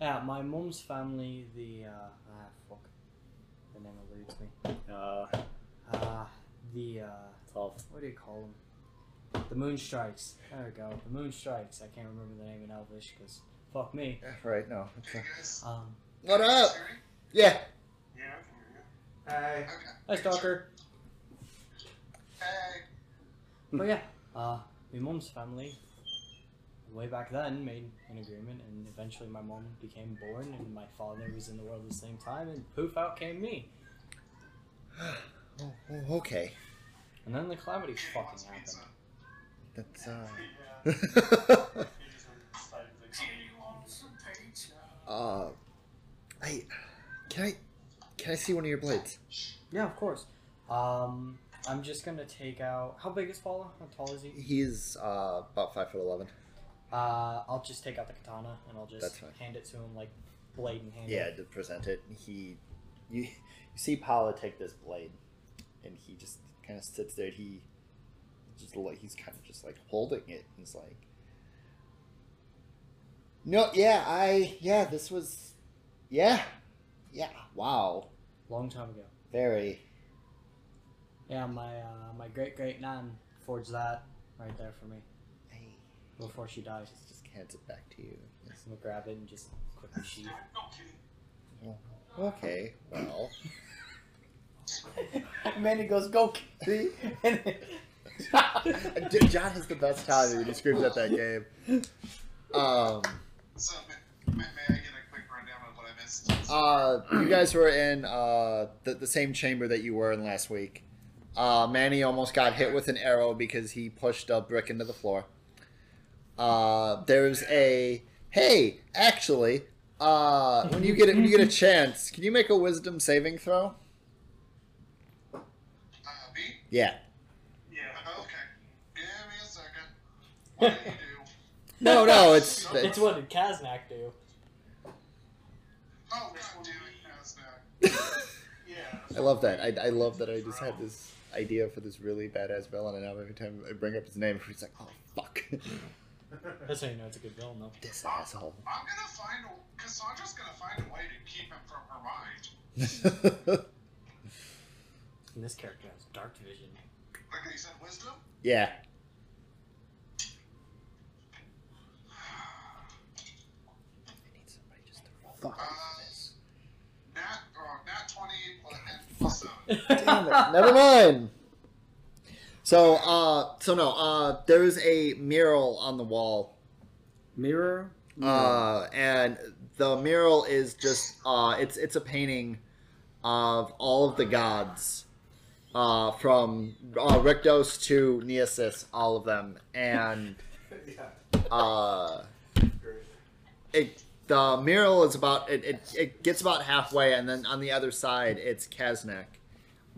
Yeah, my mom's family, the uh, ah fuck, the name eludes me. Uh, Uh, the uh, twelve. what do you call them? The moon strikes. There we go. The moon strikes. I can't remember the name in Elvish because fuck me. Right. No. It's a, Um, What up? Yeah. Yeah, I can hear you. Hi. Okay. Hi, Stalker. Hey. But yeah, uh, my mom's family, way back then, made an agreement, and eventually my mom became born, and my father was in the world at the same time, and poof, out came me. Oh, oh, okay. And then the calamity fucking happened. That's uh. Yeah. He just decided to Kitty wants some pizza. uh, I can I can I see one of your blades? Yeah, of course. Um, I'm just gonna take out. How big is Paula? How tall is he? He's uh about five foot eleven. Uh, I'll just take out the katana and I'll just hand it to him like blade in hand. Yeah, to present it, he you you see Paula take this blade, and he just kind of sits there. He just like he's kind of just like holding it. He's like, no, yeah, I yeah, this was, yeah, yeah, wow, Long time ago. very. Yeah, my uh, my great great nan forged that right there for me Hey, before she dies, just just hands it back to you. Yes. I'm gonna grab it and just quickly sheath. Go, Okay, well, Manny goes go. see, and J- John has the best time when he screams at that game. Um. So, may, may, I get a quick rundown of what I missed? Uh, you guys were in uh, the, the same chamber that you were in last week. Uh, Manny almost got hit with an arrow because he pushed a brick into the floor. Uh, there's a hey, actually, uh, when you get it, when you get a chance, can you make a wisdom saving throw? Uh. Yeah. Uh, okay. Give me a second. What do you do? No, no, it's it's oh, it's. what did Kaznak do? Oh, god damn it, Kaznak. Yeah. I love that. I, I love that I just had this idea for this really badass villain, and now every time I bring up his name, he's like, oh fuck, That's how you know it's a good villain though. this asshole. I'm gonna find a. Cassandra's gonna find a way to keep him from her mind. And this character has dark vision. Okay, you said wisdom? yeah. I need somebody just to fuck with this. Nat, uh, nat 20 plus, and plus 7. Damn it. Never mind. So, uh, so no, uh, there's a mural on the wall, Mirror. uh, and the mural is just, uh, it's it's a painting of all of the gods, uh, from uh, Rictos to Neosis, all of them, and yeah. uh, Great. it the mural is about it, it, it gets about halfway and then on the other side it's Kaznak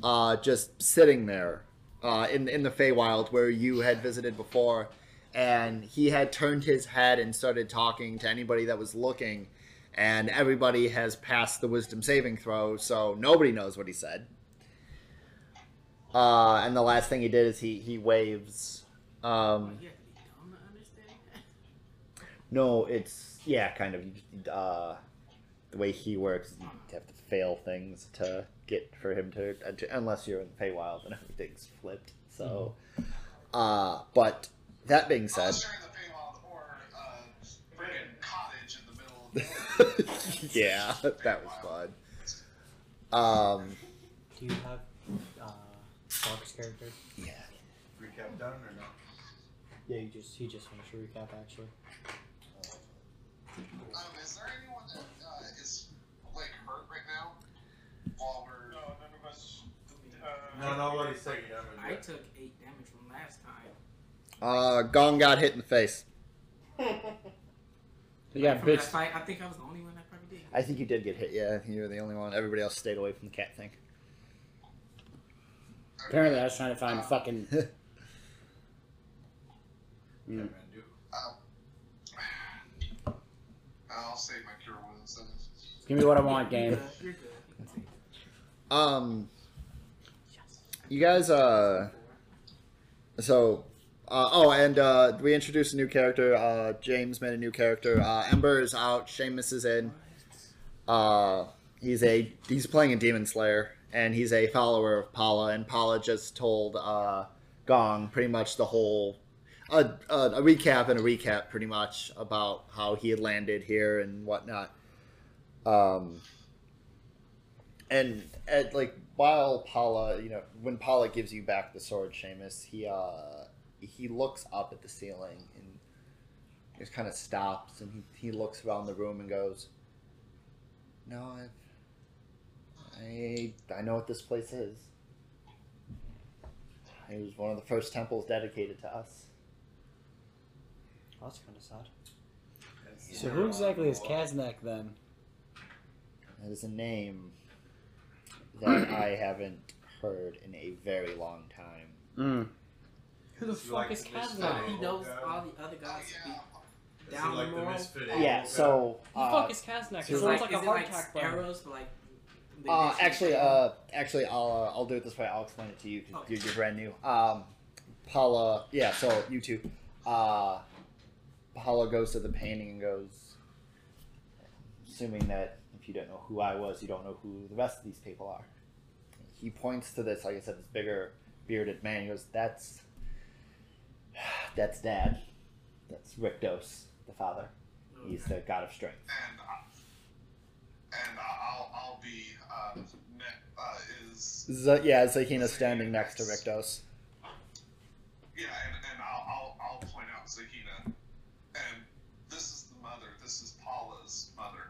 uh, just sitting there uh, in in the Feywild where you had visited before. And he had turned his head and started talking to anybody that was looking and everybody has passed the wisdom saving throw so nobody knows what he said. Uh, and the last thing he did is he he waves. Um, You have to be dumb to understand. That. No, it's yeah, kind of. Uh, the way he works, you have to fail things to get for him to, uh, to unless you're in the Feywild and everything's flipped. So, uh, but that being said, Unless the Feywild or uh, friggin' cottage in the middle of nowhere. yeah, that was fun. Um, Do you have uh, Stalker's character? yeah, Recap done or not? Yeah, you just he just finished a recap actually. Um, is there anyone that uh, is like hurt right now? While we're No, none of us. Uh, No, nobody's taking damage. I yet. took eight damage from last time. uh, Gong got hit in the face. You got bitch. fight, I think I was the only one that probably did. I think you did get hit. Yeah, you were the only one. Everybody else stayed away from the cat thing. Apparently, I was trying to find fucking. Yeah, Mm. man, do. I'll save my cure wounds. Then. Give me what I want, game. You're good. You can take it. Um, you guys, uh, so, uh, oh, and uh, we introduced a new character. Uh, James made a new character. Uh, Ember is out. Seamus is in. Uh, he's a he's playing a demon slayer, and he's a follower of Paula. And Paula just told uh, Gong pretty much the whole. A, a, a recap and a recap, pretty much, about how he had landed here and whatnot. Um, and at like while Paula, you know, when Paula gives you back the sword, Seamus, he uh he looks up at the ceiling and just kind of stops and he, he looks around the room and goes, "No, I've, I I know what this place is. It was one of the first temples dedicated to us. That's kind of sad. So who exactly is Kaznak then? That is a name that I haven't heard in a very long time." Mm. Who the Is fuck like is the Kaznak? He Old knows all the other guys to be Is he down like the moral. misfit Yeah. Old guy? So Who the uh, fuck is Kaznak? He It's sounds like, like is a it like hardtack arrows, but like. the Uh, addition actually, to- uh, actually, I'll uh, I'll do it this way. I'll explain it to you because Okay. you're, you're brand new. Um, Paula, yeah. So you two, uh, Paula goes to the painting and goes, assuming that if you don't know who I was, you don't know who the rest of these people are. He points to this, like I said, this bigger bearded man. He goes, "That's that's Dad. That's Rictos, the father. He's the god of strength." and uh, and I'll I'll be uh, ne- uh is Z- yeah, Zahina's standing next to Rictos. yeah, and, and I'll, I'll I'll point out Zahina, and this is the mother. This is Paula's mother.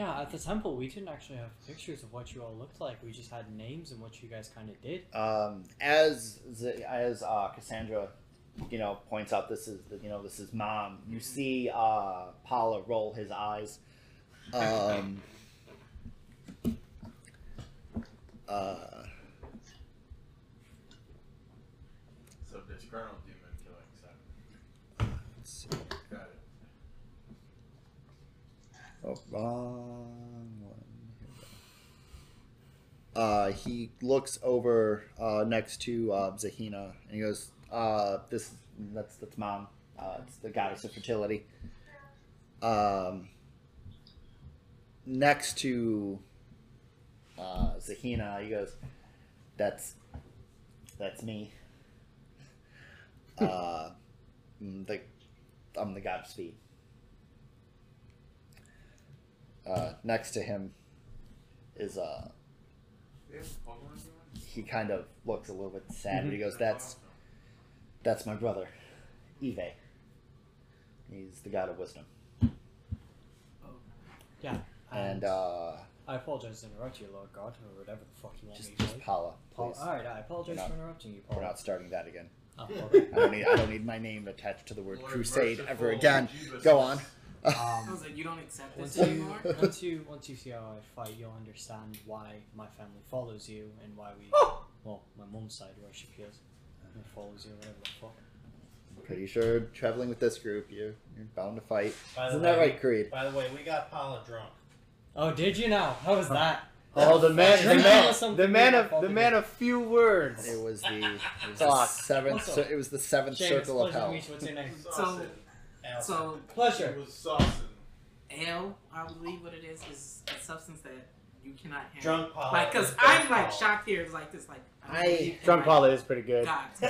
Yeah, at the temple, we didn't actually have pictures of what you all looked like. We just had names and what you guys kind of did. um, as Z- as uh, Cassandra, you know, points out this is you know this is mom. You see uh, Paula roll his eyes. Um, uh, So disgruntled demon killing seven. let's see. Got it. Oh, wrong one. Here we go. Uh, he looks over uh, next to uh, Zahina and he goes, uh, "This that's that's mom. Uh, it's the goddess of fertility." Um, next to uh, Zahina, he goes, "That's that's me. Uh, mm, the I'm the god of speed." Uh, next to him is uh Yeah, Pokemon demon? he kind of looks a little bit sad but he goes that's that's my brother Eve he's the god of wisdom Yeah. and uh I apologize to interrupt you, Lord God, or whatever the fuck you want just me to just say. Paula Paul, please alright, I apologize We're not- for interrupting you, we're not starting that again Oh, okay. I don't need I don't need my name attached to the word Lord crusade ever again Jeebus. go on I Um, was like, you don't accept this once you anymore? once you once you see how I fight, you'll understand why my family follows you and why we well, my mom's side where she feels and follows you, whatever the fuck. pretty sure traveling with this group you're, you're bound to fight isn't way, that right Creed By the way, we got Paula drunk. Oh, did you now? How was that? Oh, the man, the man, was something the man of the man of few words. it was the, it was the seventh Also, cir- it was the seventh Seamus, circle of pleasure to hell meet you. What's your name? So, Al. so Pleasure. It was saucing. ale, I believe what it is, is a substance that you cannot handle. drunk Paula. Like, cause I'm drunk like Paula. shocked here. It's like this, like I, I- don't Drunk like, Paula is pretty good.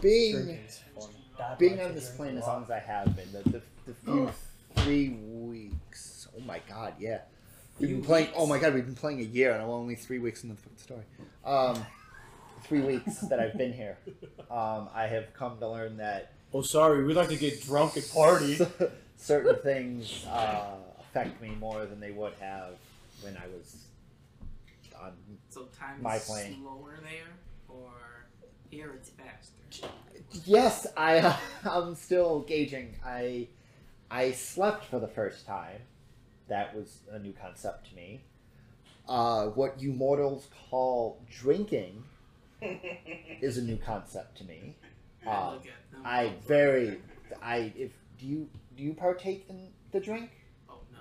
Being Drinking is fun. Dad being on this plane as long as I have been, the, the, the few three weeks. Oh my god, yeah. We've been playing. Oh my god, we've been playing a year, and I'm only three weeks into the fucking story. Um, three weeks that I've been here, um, I have come to learn that Oh, sorry, we like to get drunk and party. certain things uh, affect me more than they would have when I was on. So time My is plane. slower there, or here it's faster. Yes, I. I'm still gauging. I. I slept for the first time. That was a new concept to me. Uh, what you mortals call drinking is a new concept to me. I Uh, look at them. I very. I if do you do you partake in the drink? Oh no.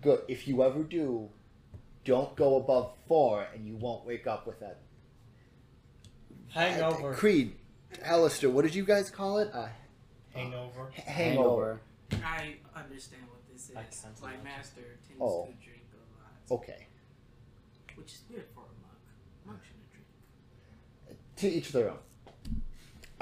Good. If you ever do, don't go above four, and you won't wake up with that Hangover. Creed, Alistair, what did you guys call it? Uh, Hangover. h- hangover. I understand what this is. My master tends Oh. to drink a lot, Okay. which is weird for a monk. Monk shouldn't drink. To each their own.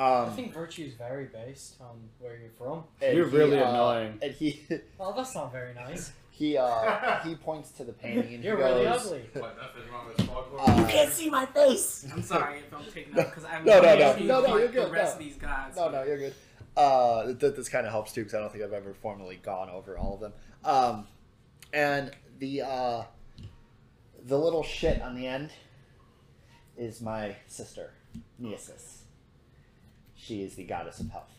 I Um, think virtue is very based on where you're from. You're he, really uh, annoying. And he Well, that's not very nice. he uh he points to the painting and You're he goes, really ugly. What, nothing wrong with Uh, You can't see my face. I'm sorry if I'm taking up because I'm No, no, no. confused No, no, like you're good, The rest no. of these guys. No, no, you're good. Uh, th- this kind of helps too because I don't think I've ever formally gone over all of them. Um, and the uh, the little shit on the end is my sister, Neosis. She is the goddess of health.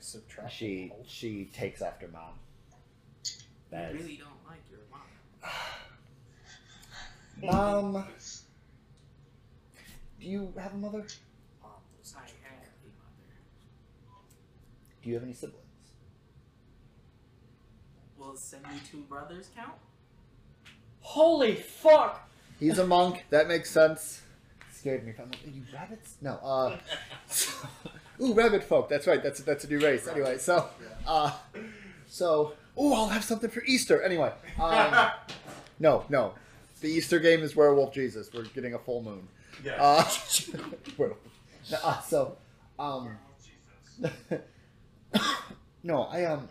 Subtract. She she takes after mom. You That is- really don't like your mom. Mom, do you have a mother? I have a mother. Do you have any siblings? Will 72 brothers count? Holy fuck! He's a monk. That makes sense. Scared me. I'm like, are you rabbits? No. Uh. ooh, rabbit folk. That's right. That's that's a new race. Anyway, so, uh, so, ooh, I'll have something for Easter. Anyway, um, no, no. The Easter game is Werewolf Jesus. We're getting a full moon. Yeah. Uh, werewolf. Uh, so, um, no, I um,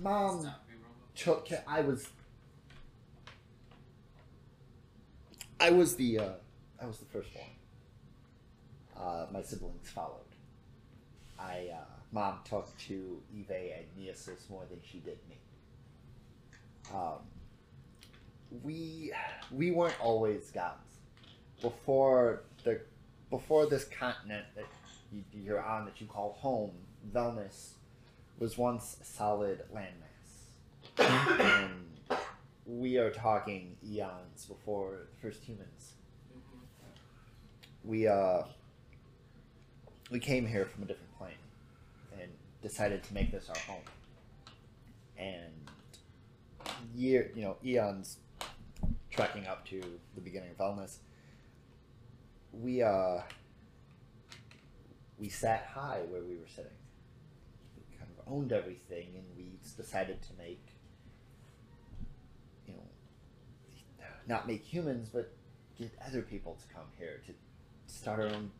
mom took. I was I was the uh, I was the first one. Uh, my siblings followed. I uh, mom talked to Eve and Neosis more than she did me. Um, we we weren't always gods. Before the before this continent that you, you're on that you call home, Velnus was once a solid landmass. and we are talking eons before the first humans. We uh we came here from a different plane and decided to make this our home. And year you know, eons tracking up to the beginning of Elness, we uh we sat high where we were sitting. We kind of owned everything and we decided to make you know, not make humans, but get other people to come here to start our own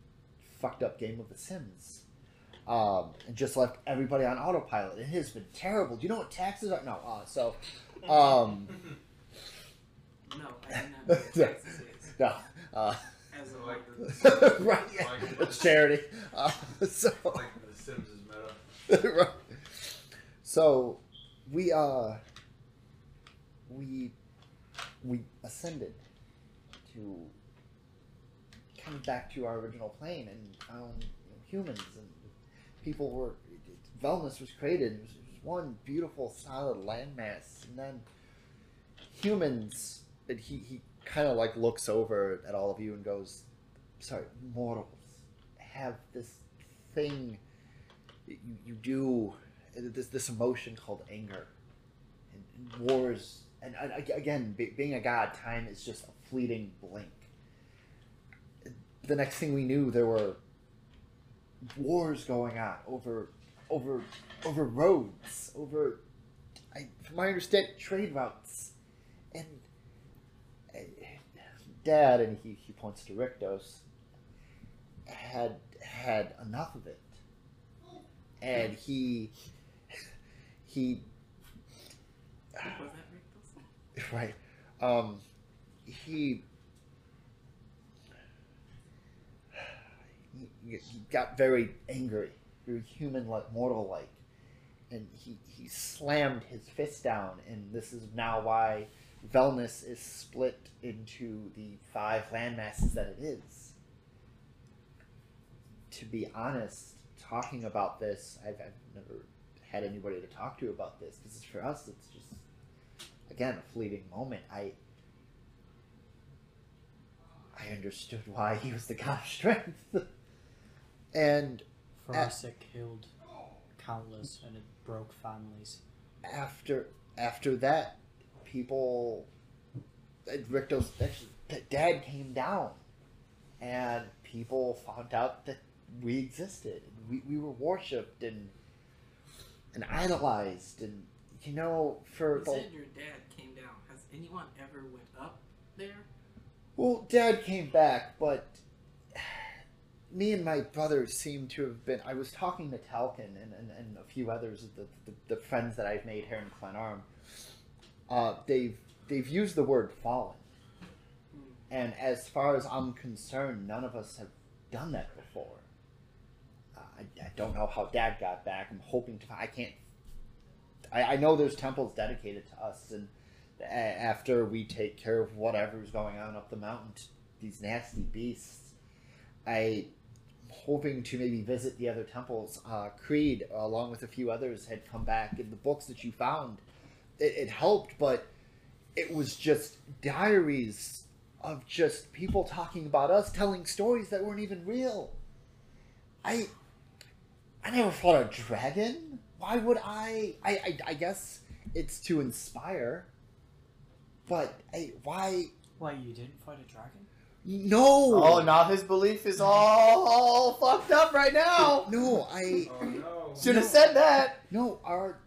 fucked up game of The Sims. Um, and just left everybody on autopilot. It has been terrible. Do you know what taxes are? No. Uh, so, um, No, I do not know what Texas is. no. Uh, As a Like right. Yeah. It's charity. Uh, so. like the Sims is meta. right. So we uh we we ascended to come back to our original plane and humans and people were Velnus was created. It was, it was one beautiful solid landmass, and then humans. And he he kind of like looks over at all of you and goes, "Sorry, mortals have this thing you, you do uh, this this emotion called anger and, and wars and, and again be, being a god time is just a fleeting blink the next thing we knew there were wars going on over over over roads over I, from my understanding trade routes. And uh, dad and he, he points to Rictos had had enough of it. And he he Was that Rick right um he he, he got very angry. Very human like mortal like and he he slammed his fist down and this is now why Velnus is split into the five landmasses that it is. To be honest talking about this I've, I've never had anybody to talk to about this because for us it's just again a fleeting moment. I i understood why he was the god of strength and For us, it killed countless and it broke families. after after that people uh, actually that dad came down and people found out that we existed we, we were worshipped and and idolized and you know for You the said your dad came down. Has anyone ever went up there? Well, Dad came back, but me and my brother seem to have been. I was talking to Talcon and, and, and a few others of the, the, the friends that I've made here in Glenarm. Uh, they've they've used the word fallen, and as far as I'm concerned, none of us have done that before. Uh, I, I don't know how Dad got back. I'm hoping to. I can't. I, I know there's temples dedicated to us, and after we take care of whatever's going on up the mountain, these nasty beasts, I hoping to maybe visit the other temples. Uh, Creed, along with a few others, had come back, and the books that you found, it, it helped, but it was just diaries of just people talking about us, telling stories that weren't even real. I, I never fought a dragon. Why would I? I, I, I guess it's to inspire. But I, why? Why you didn't fight a dragon? No. Oh, now his belief is all fucked up right now. No, I. Oh no. Should have said that. No, our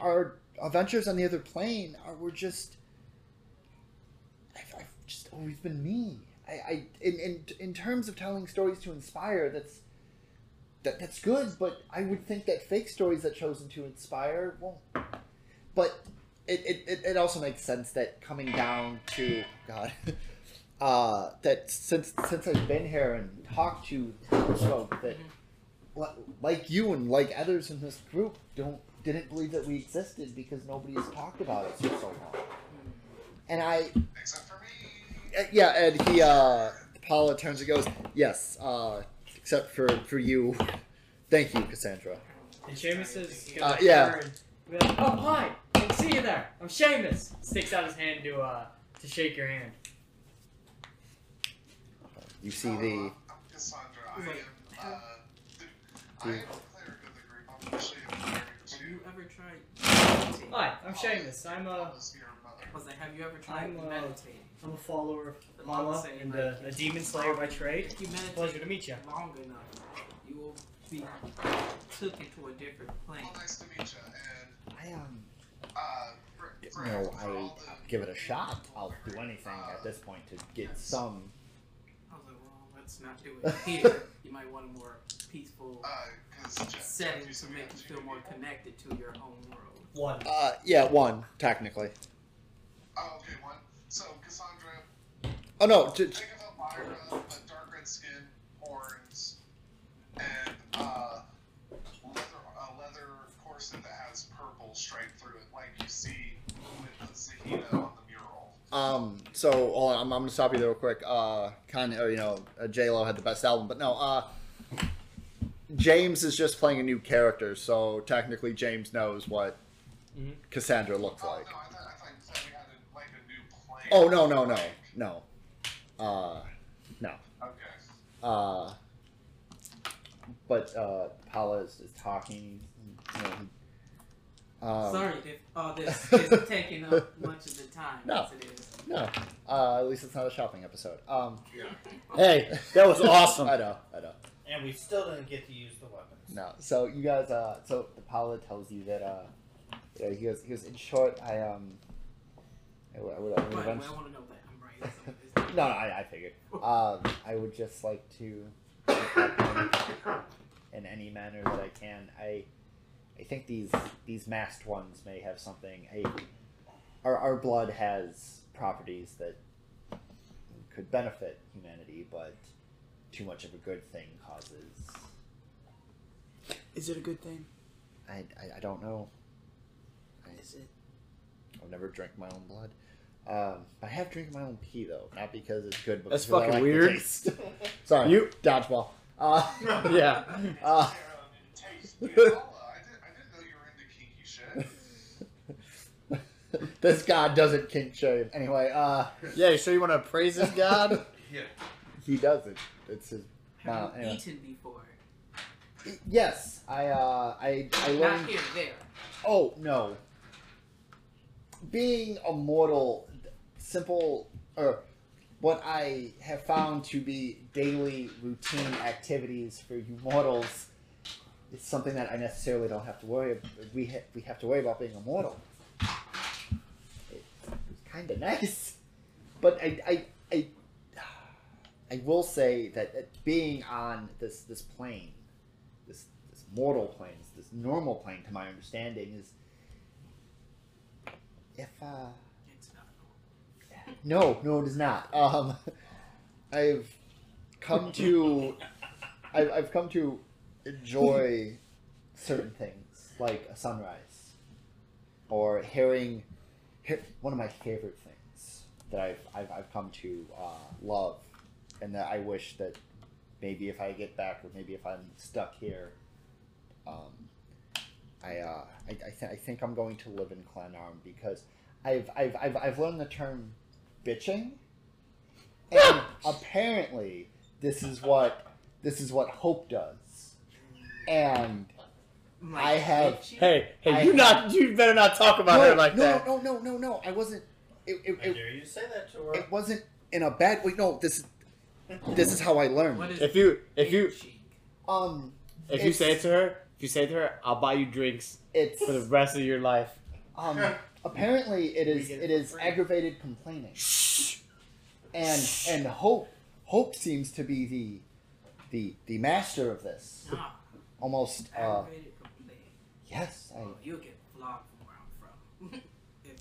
our adventures on the other plane are were just. I've, I've just always been me. I, I in, in in terms of telling stories to inspire, that's that that's good. But I would think that fake stories that chosen to inspire won't. But it, it, it, it also makes sense that coming down to God. Uh, that since since I've been here and talked to townsfolk that like you and like others in this group don't didn't believe that we existed because nobody has talked about it for so long. And I, Except for me. uh, yeah, and he, uh, Paula turns and goes, yes, uh, except for for you. Thank you, Cassandra. And Seamus is gonna Uh, yeah. be like, oh hi, I can see you there. I'm Seamus. Sticks out his hand to uh to shake your hand. You see the Cassandra. I am. Uh, the, I am the cleric of the group. I'm actually a cleric Have you ever tried? Hi, I'm Seamus. I'm a Paula's your mother. I was like, have you ever tried I'm, uh, meditating? I'm a follower of The Mama and like, a, a demon slayer by trade. If you meditate Pleasure to meet you. long enough, you will be took into a different plane. Well, nice to meet you. And I um uh, for, for, you know I I'll give it a shot. I'll do anything at this point to get some. I was like, well, let's not do it here. you might want a more peaceful uh, setting to make you feel more connected to your home world. One. Uh, yeah, one technically. Oh, okay, one. So Cassandra, Oh no, t- t- think of Elvira, a dark red skin, horns, and uh, leather a leather corset that has purple striped through it, like you see with Zahida on the mural. Um. So hold on, I'm, I'm gonna stop you there real quick. Uh, kind of, you know, uh, J Lo had the best album, but no. Uh, James is just playing a new character, so technically James knows what Mhm. Cassandra looks Oh like. no, I thought I thought you said we had a, like a. Oh no no no no. Uh, no. Okay. Uh, but uh, Paula is, is talking. You know, he- um, Sorry if all this is taking up much of the time. No. Yes, it is. No. Uh, at least it's not a shopping episode. Um, Hey, that was awesome. I know. I know. And we still didn't get to use the weapons. No. So you guys, uh, so the pilot tells you that, uh, yeah, he goes, he goes, in short, I, um, I would, I would, I would But, well, I want to know that I'm right. No, no, I, I figured. Um, I would just like to, in any manner that I can. I, I think these, these masked ones may have something. I, our, our blood has properties that could benefit humanity, but too much of a good thing causes Is it a good thing? I, I, I don't know. I, Is it? I've never drank my own blood. Um, I have drank my own pee though, not because it's good, but That's because I fucking like the weird. taste. Sorry, You- dodgeball. Uh, Yeah. uh, Taste. Yeah, Paula, I, did, I didn't know you were into kinky shit. this god doesn't kink shave. Anyway, uh, Yeah, you sure you want to praise this god? Yeah. he doesn't. It's his. Have Wow, you anyway. eaten before? Yes, I. Uh, I. I Not learned. here, there. Oh no. Being a mortal, simple or what I have found to be daily routine activities for you mortals is something that I necessarily don't have to worry. About. We ha- we have to worry about being a mortal. It, it's kind of nice, but I I I I will say that uh, being on this this plane, this this mortal plane, this normal plane, to my understanding, is if uh, It's not no, no, it is not. Um, I've come to, I've, I've come to enjoy certain things like a sunrise, or hearing, hear, one of my favorite things that I've I've, I've come to uh, love, and that I wish that maybe if I get back, or maybe if I'm stuck here, um, I uh, I I, th- I think I'm going to live in Clanarm because I've I've I've, I've learned the term bitching, and apparently this is what this is what hope does, and Like, I have- bitchy? Hey, hey, I- you not you better not talk about no, her like no, that. no, no, no, no, no. I wasn't. It, it, I dare you say that to her. it wasn't in a bad way. No, this is this is how I learned. What is If you if you bitchy? Um, if you say it to her, if you say it to her, I'll buy you drinks it's for the rest of your life. um. Apparently, it is. It, it is free. aggravated complaining, and and hope hope seems to be the the the master of this. Nah, Almost. Uh, aggravated complaint. Yes. I. Oh, you'll get flogged from where I'm from. if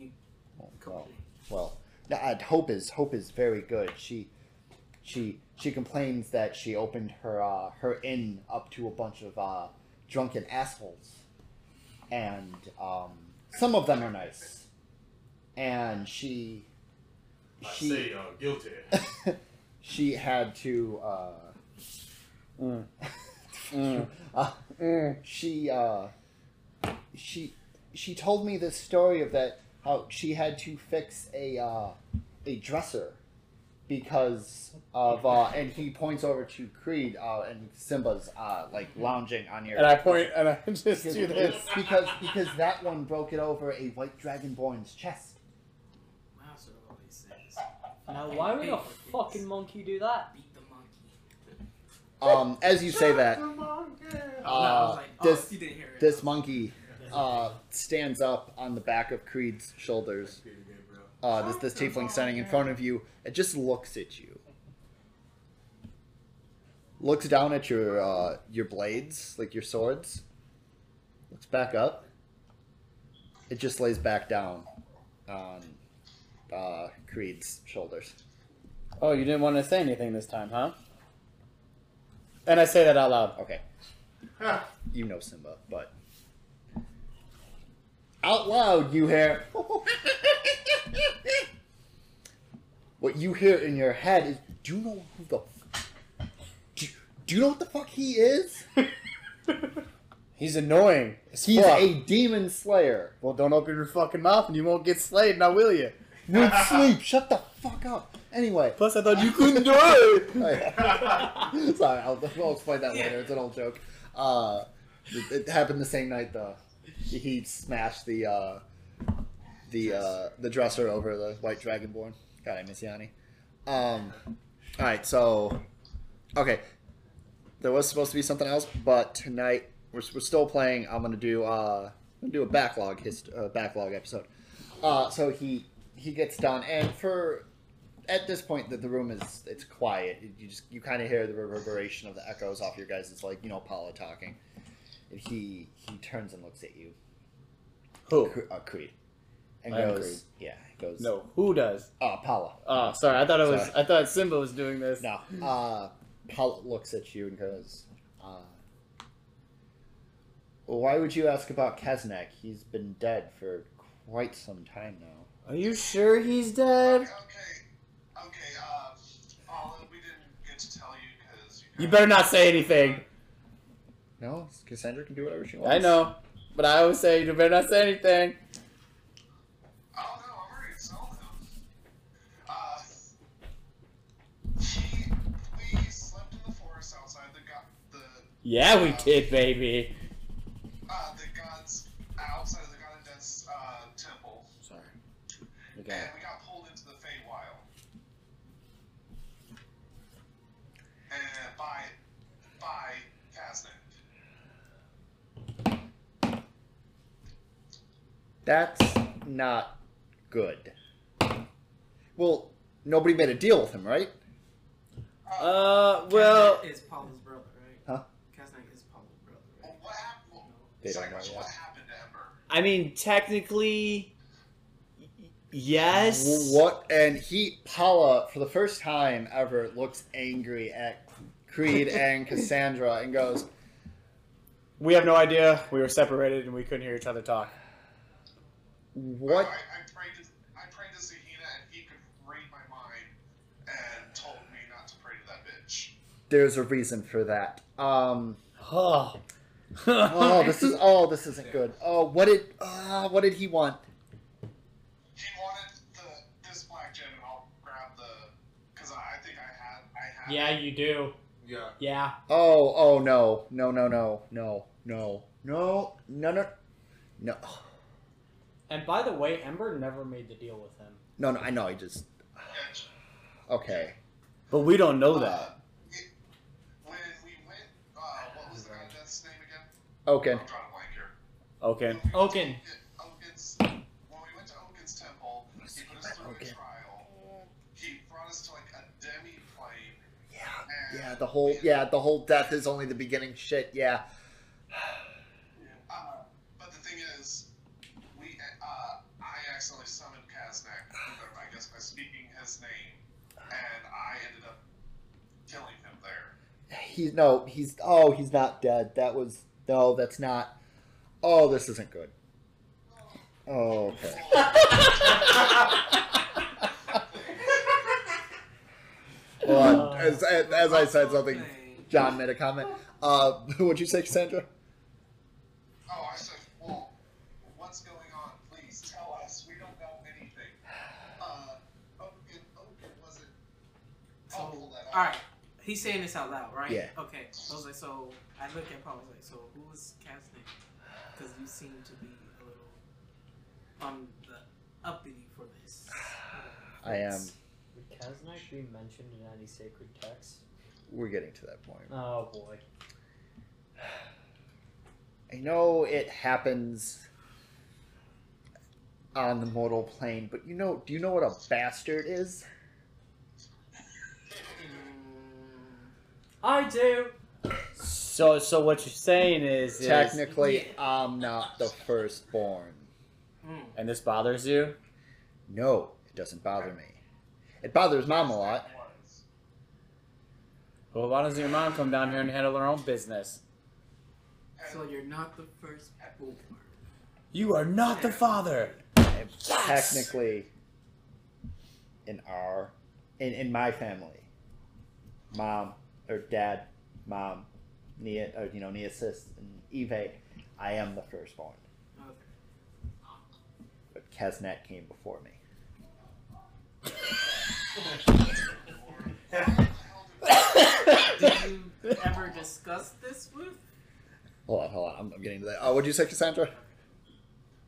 you Well, complain. well, no, uh, hope is hope is very good. She she she complains that she opened her uh, her inn up to a bunch of uh, drunken assholes, and um, some of them are nice, and she I she say uh, guilty. she had to uh, Mm. Mm. uh, Mm. she uh, she she told me this story of that how she had to fix a uh, a dresser because of uh, and he points over to Creed uh, and Simba's uh, like lounging on your And I point and I just do this. because because that one broke it over a white dragonborn's chest. Master always says, Now, why would a fucking monkey do that? Beat the monkey. Um, as you say that, And I was uh, oh, this you didn't hear it. this monkey uh, stands up on the back of Creed's shoulders. Uh, this this tiefling standing in front of you. It just looks at you. Looks down at your uh, your blades, like your swords. Looks back up. It just lays back down on uh, Creed's shoulders. Oh, you didn't want to say anything this time, huh? And I say that out loud. Okay. You know Simba, but out loud you hear. what you hear in your head is, do you know who the? Do, do you know what the fuck he is? He's annoying. He's fuck. a demon slayer. Well, don't open your fucking mouth and you won't get slayed, now will you? Would sleep. Shut the fuck up. Anyway. Plus, I thought you couldn't do it. Sorry, I'll, I'll explain that later. It's an old joke. Uh, it, it happened the same night though. He smashed the uh, the uh, the dresser over the white dragonborn. God, I miss Yanni. Um, all right, so okay, there was supposed to be something else, but tonight we're, we're still playing. I'm gonna do uh, I'm gonna do a backlog hist- uh, backlog episode. Uh, so he he gets done, and for at this point that the room is it's quiet. You just you kind of hear the reverberation of the echoes off your guys. It's like you know Paula talking. And he he turns and looks at you, Who? Uh, Creed, and I goes, yeah, goes, No, who does? uh, Paula. Oh, sorry. I thought it was. Sorry. I thought Simba was doing this. No, uh, Paula looks at you and goes, uh, why would you ask about Kaznak? He's been dead for quite some time now. Are you sure he's dead? Okay, okay, uh, Paula, we didn't get to tell you because you, You better not say anything. No, Cassandra can do whatever she wants. I know, but I always say you better not say anything. Oh no, I'm ready to him. Uh, he, we slept in the forest outside the the Yeah, we did, baby. uh, the gods outside of the god of death's uh, temple, Sorry. and we got pulled into the Feywild. And by by Kaznak. That's not good. Well, nobody made a deal with him, right? Uh, well, Kaznak is Paula's brother, right? Huh? Kaznak is Paula's brother, right? Well, what happened? They don't know yet. what happened to Ember? I mean, technically, yes. What? And he, Paula, for the first time ever, looks angry at Creed and Cassandra and goes, We have no idea. We were separated and we couldn't hear each other talk. "What? I, I prayed to I prayed to Zahina and he could read my mind and told me not to pray to that bitch. There's a reason for that." Um. Oh. Oh, this is. Oh, this isn't good. Oh, what did? Uh, what did he want? He wanted the this black gem and I'll grab the because I, I think I had I had Yeah, you do. Yeah. Yeah. Oh, oh no, no, no, no, no, no, no, no, no, no, And by the way, Ember never made the deal with him. no, no. I know. I just. Okay. But we don't know Uh, that. it- when we went, uh, what was the guy name again? Okay. I'm drawing a blank here. Okay. When we went to Oaken. Oaken's, when we went to Oaken's temple, he put us through Oaken. a trial. He brought us to like a demi plane. Yeah. Yeah. The whole. Yeah. The whole death is only the beginning. Shit. Yeah. Uh, but the thing is, we uh, I accidentally summoned Kaznak, I guess by speaking his name, and I ended up killing him there. He's no. He's. Oh, he's not dead. That was. No, that's not. Oh, this isn't good. Oh, okay. Well, as, as, as I said something, John made a comment. Uh, what'd you say, Cassandra? Oh, I said, well, what's going on? Please tell us. We don't know anything. Uh, Oaken, Oaken wasn't. So, I'll pull that all out. right, he's saying this out loud, right? Yeah. Okay. I was like, so I look at Paul. I was like, so who was Kaznak? Because you seem to be a little on the uppity for this. I am. Would Kaznak be mentioned in any sacred text? We're getting to that point. Oh boy. I know it happens on the mortal plane, but you know, do you know what a bastard is? I do. So, so what you're saying is, is Technically, I'm not the firstborn. Mm. and this bothers you? No, it doesn't bother me. It bothers mom a lot. Well, why doesn't your mom come down here and handle her own business? So you're not the first born. You are not the father. And Technically, in our, in, in my family, mom or dad, mom, Nia, or, you know, Nia sis and Eve, I am the firstborn. Okay. But Kaznak came before me. Did you ever discuss this with? Hold on, hold on. I'm, I'm getting to that. Oh, what'd you say, Cassandra?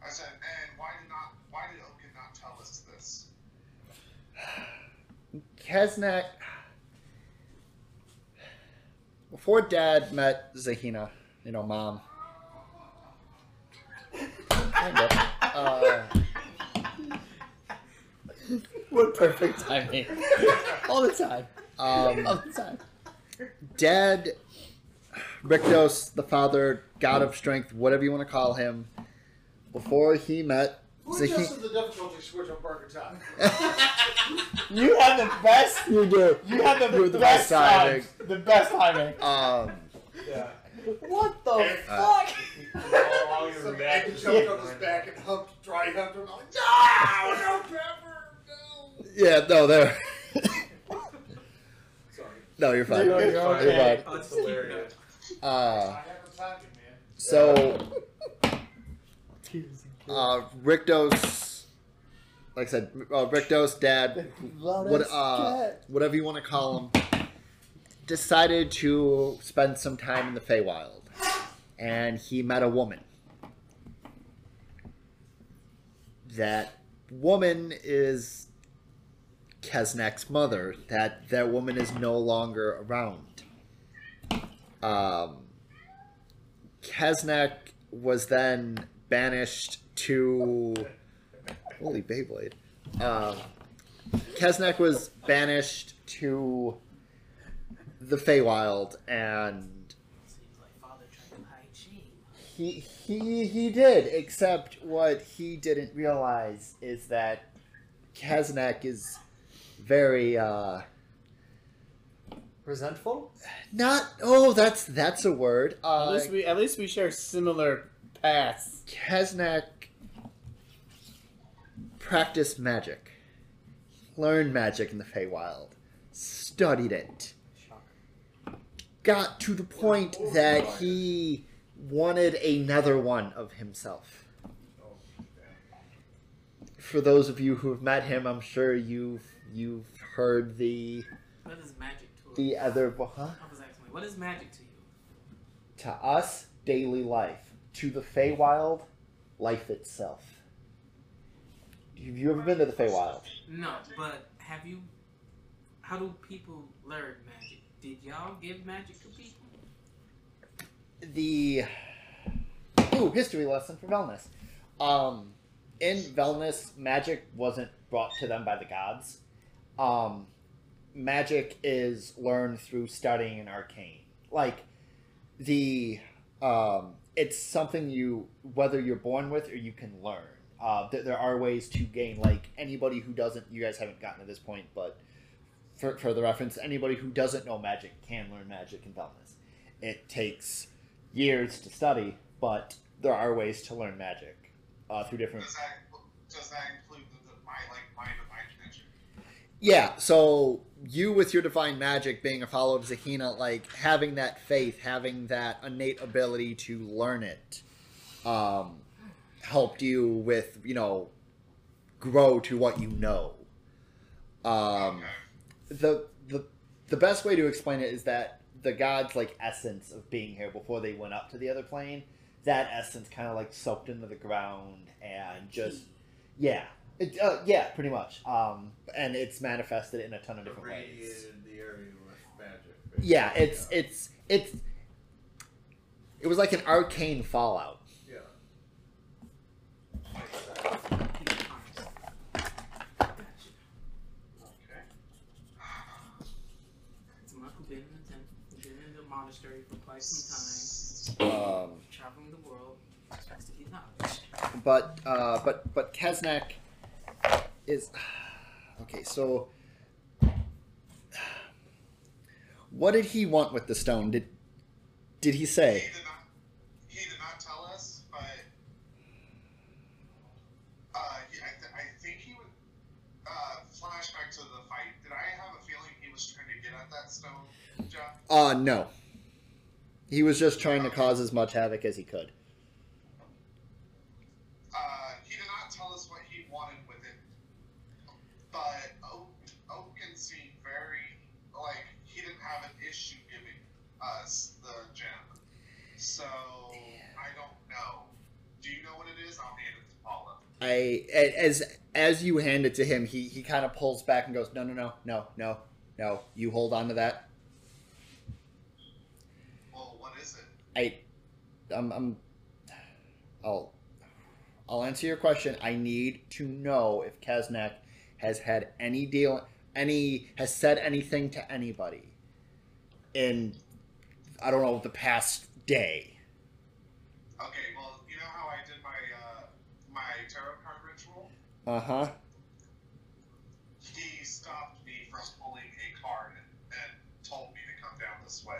I said, and why did not? Why did Oaken not tell us this? Kaznak. Before Dad met Zahina, you know, Mom. Kind of. Uh, What perfect timing. All the time. um, All the time. Dad, Rictos, the father, god of strength, whatever you want to call him, before he met Who Zahina. adjusted the difficulty switch on Burger Time? You have the best. You do. You have the, You're the best best timing. timing. The best timing. Um, Yeah. What the Uh, fuck? Some egg jumped on his back and humped, dry humped him. I'm like, no, no, Pepper, no. yeah, no, there. Sorry. no, you're fine. You're You're okay. Oh, fine. it's hilarious. Uh, I have the timing, man. so, uh, Rictos, like I said, uh, Rictos, Dad, what, uh, whatever you want to call him, decided to spend some time in the Feywild, and he met a woman. That woman is Kaznak's mother. That that woman is no longer around. Um, Kesnek was then banished to holy Beyblade. Um, Kaznak was banished to the Feywild, and Seems like father tried to hide shame. he he he did. Except what he didn't realize is that Kaznak is very uh Resentful? not. Oh, that's that's a word. At Uh, least we at least we share similar paths. Kaznak practiced magic, learned magic in the Feywild, studied it, got to the point that he wanted another one of himself. For those of you who have met him, I'm sure you've you've heard the What is magic to the us? other. Huh? I was asking, what is magic to you? To us, daily life. To the Feywild, life itself. Have you ever been to the Feywild? No, but have you? How do people learn magic? Did y'all give magic to people? the ooh history lesson for Velness. Um, in Velness, magic wasn't brought to them by the gods. Um, magic is learned through studying an arcane. Like the um, it's something you whether you're born with or you can learn. Uh, th- there are ways to gain like anybody who doesn't. You guys haven't gotten to this point, but for, for the reference, anybody who doesn't know magic can learn magic in Velness. It takes years to study, but there are ways to learn magic uh, through different. Does that does that include the, the my like my divine connection? Yeah, so you with your divine magic being a follower of Zahina, like having that faith, having that innate ability to learn it, um, helped you with you know grow to what you know. Um, the the the best way to explain it is that the god's like essence of being here before they went up to the other plane, that essence kind of like soaked into the ground and just yeah, it, uh, yeah, pretty much. Um, and it's manifested in a ton of different ways. Radiated the area with magic. Yeah, it's it's it's it was like an arcane fallout. Yeah. Okay. So Michael been in the temple, been in the monastery for quite some Um, time, traveling the world, supposed to get knowledge. but uh, but but Kaznak is okay. So, what did he want with the stone? Did did he say? He did not. He did not tell us, but uh, he, I, th- I think he would. Uh, flashback to the fight. Did I have a feeling he was trying to get at that stone, Jeff? Uh, no. He was just trying to cause as much havoc as he could. Uh, he did not tell us what he wanted with it, but Oak, Oaken seemed very like he didn't have an issue giving us the gem. So I don't know. Do you know what it is? I'll hand it to Paula. I a- as as you hand it to him, he he kind of pulls back and goes, "No, no, no, no, no, no. You hold on to that. Well, what is it? I, I'm, I'm, I'll, I'll answer your question. I need to know if Kaznak has had any deal, any has said anything to anybody in, I don't know, the past day. Okay, well, you know how I did my uh, my tarot card ritual? Uh huh. He stopped me from pulling a card and, and told me to come down this way.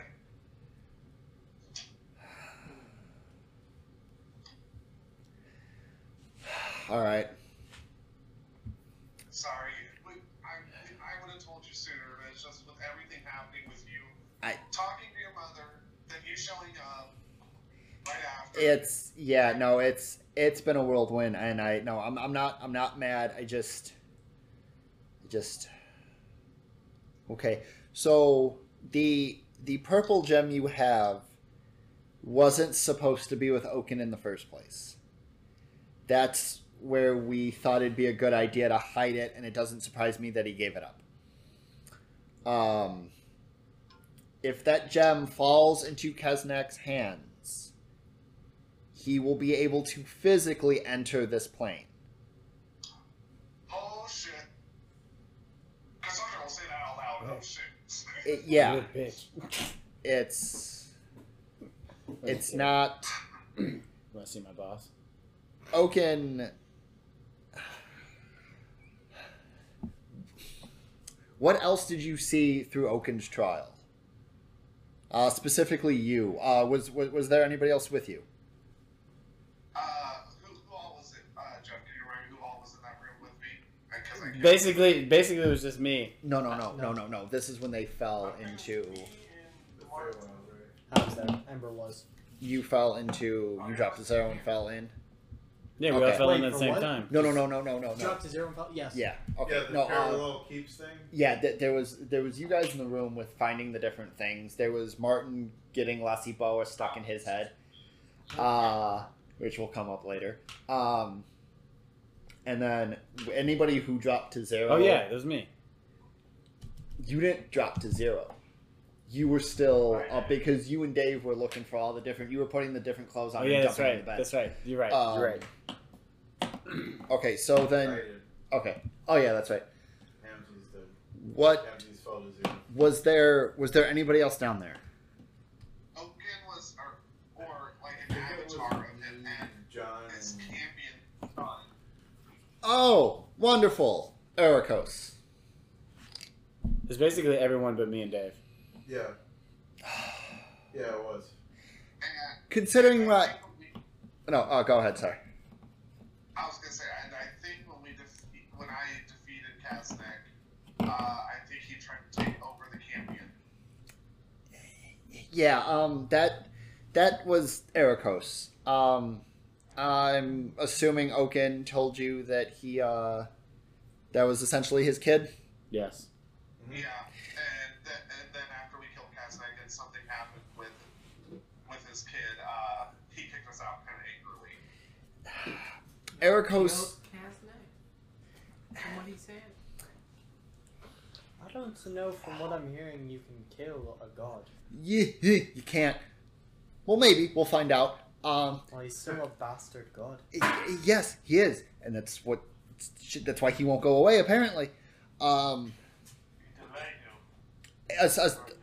All right. Sorry, I, I would have told you sooner, but it's just with everything happening with you, I- talking to your mother, then you showing up right after. It's yeah, no, it's it's been a whirlwind, and I no, I'm I'm not I'm not mad. I just just okay. So the the purple gem you have wasn't supposed to be with Oaken in the first place. That's where we thought it'd be a good idea to hide it, and it doesn't surprise me that he gave it up. Um, if that gem falls into Kaznak's hands, he will be able to physically enter this plane. Oh shit. Cassandra will say that out loud. Oh shit. It, yeah, it's it's not You want to see my boss? Oaken. What else did you see through Oaken's trial? Uh, specifically, you. Uh, was, was was there anybody else with you? Uh, who, who all was it? Uh, Jeff, can you remind me who all was in that room with me? Because I can't- Basically, basically it was just me. No, no, no, no, no, no. This is when they fell into. The fair ones, right? I was there. Ember was. You fell into. You dropped the zero and fell in. Yeah, we all Okay. fell in Wait, at the for same what? time. No, no, no, no, no, no, no. Drop to zero and fell. Yes. Yeah. Okay. Yeah, the no. Uh, parallel keeps thing. yeah. Th- there was there was you guys in the room with finding the different things. There was Martin getting Lasiboa stuck in his head, uh, which will come up later. Um, and then anybody who dropped to zero. Oh yeah, it was me. You didn't drop to zero. You were still up because you and Dave were looking for all the different. You were putting the different clothes on. Oh and yeah, that's right. the. That's right. You're right. Um, You're right. Okay, so then okay. Oh yeah, that's right. What Hamsies fell to zero. was there? Was there anybody else down there? Oaken was, or, or like an think it was avatar of him and John, his champion son. Oh, wonderful, Ericos. It's basically everyone but me and Dave. Yeah, yeah, it was. And Considering I what? we- No, oh, go ahead. Sorry. I was gonna say, and I think when we defe- when I defeated Kaznak, uh, I think he tried to take over the champion. Yeah. Um. That that was Ericos. Um. I'm assuming Oaken told you that he uh that was essentially his kid. Yes. Yeah, and, th- and then after we killed Kaznak and something happened with with his kid, uh, he kicked us out kind of angrily. Ericos. What he said. I don't know. From what I'm hearing, you can kill a god. Yeah, you can't. Well, maybe we'll find out. Um. Well, he's still a bastard god. Yes, he is, and that's what. That's why he won't go away. Apparently. Um. Delay him es- es- for a little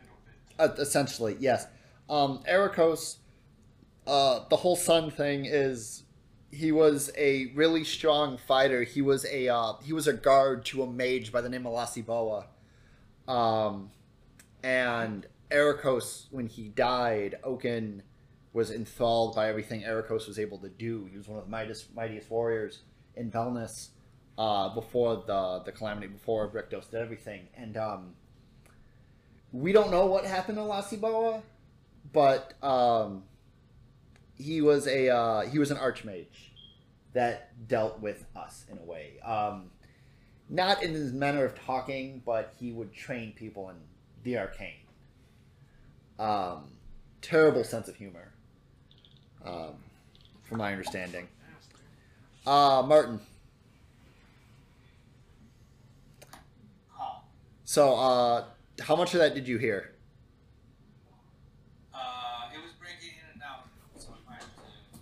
bit. Uh, essentially, yes. Um, Ericos, uh, the whole sun thing is he was a really strong fighter. He was a uh, he was a guard to a mage by the name of Lasiboa. Um, and Ericos, when he died, Oaken was enthralled by everything Ericos was able to do. He was one of the mightiest, mightiest warriors in Velnus uh, before the the calamity, before Brictos did everything, and um, we don't know what happened to Lasiboa, but um, he was a uh, he was an archmage that dealt with us in a way. Um, not in his manner of talking, but he would train people in the arcane. Um, terrible sense of humor, um, from my understanding. Uh, Martin. So, uh, how much of that did you hear?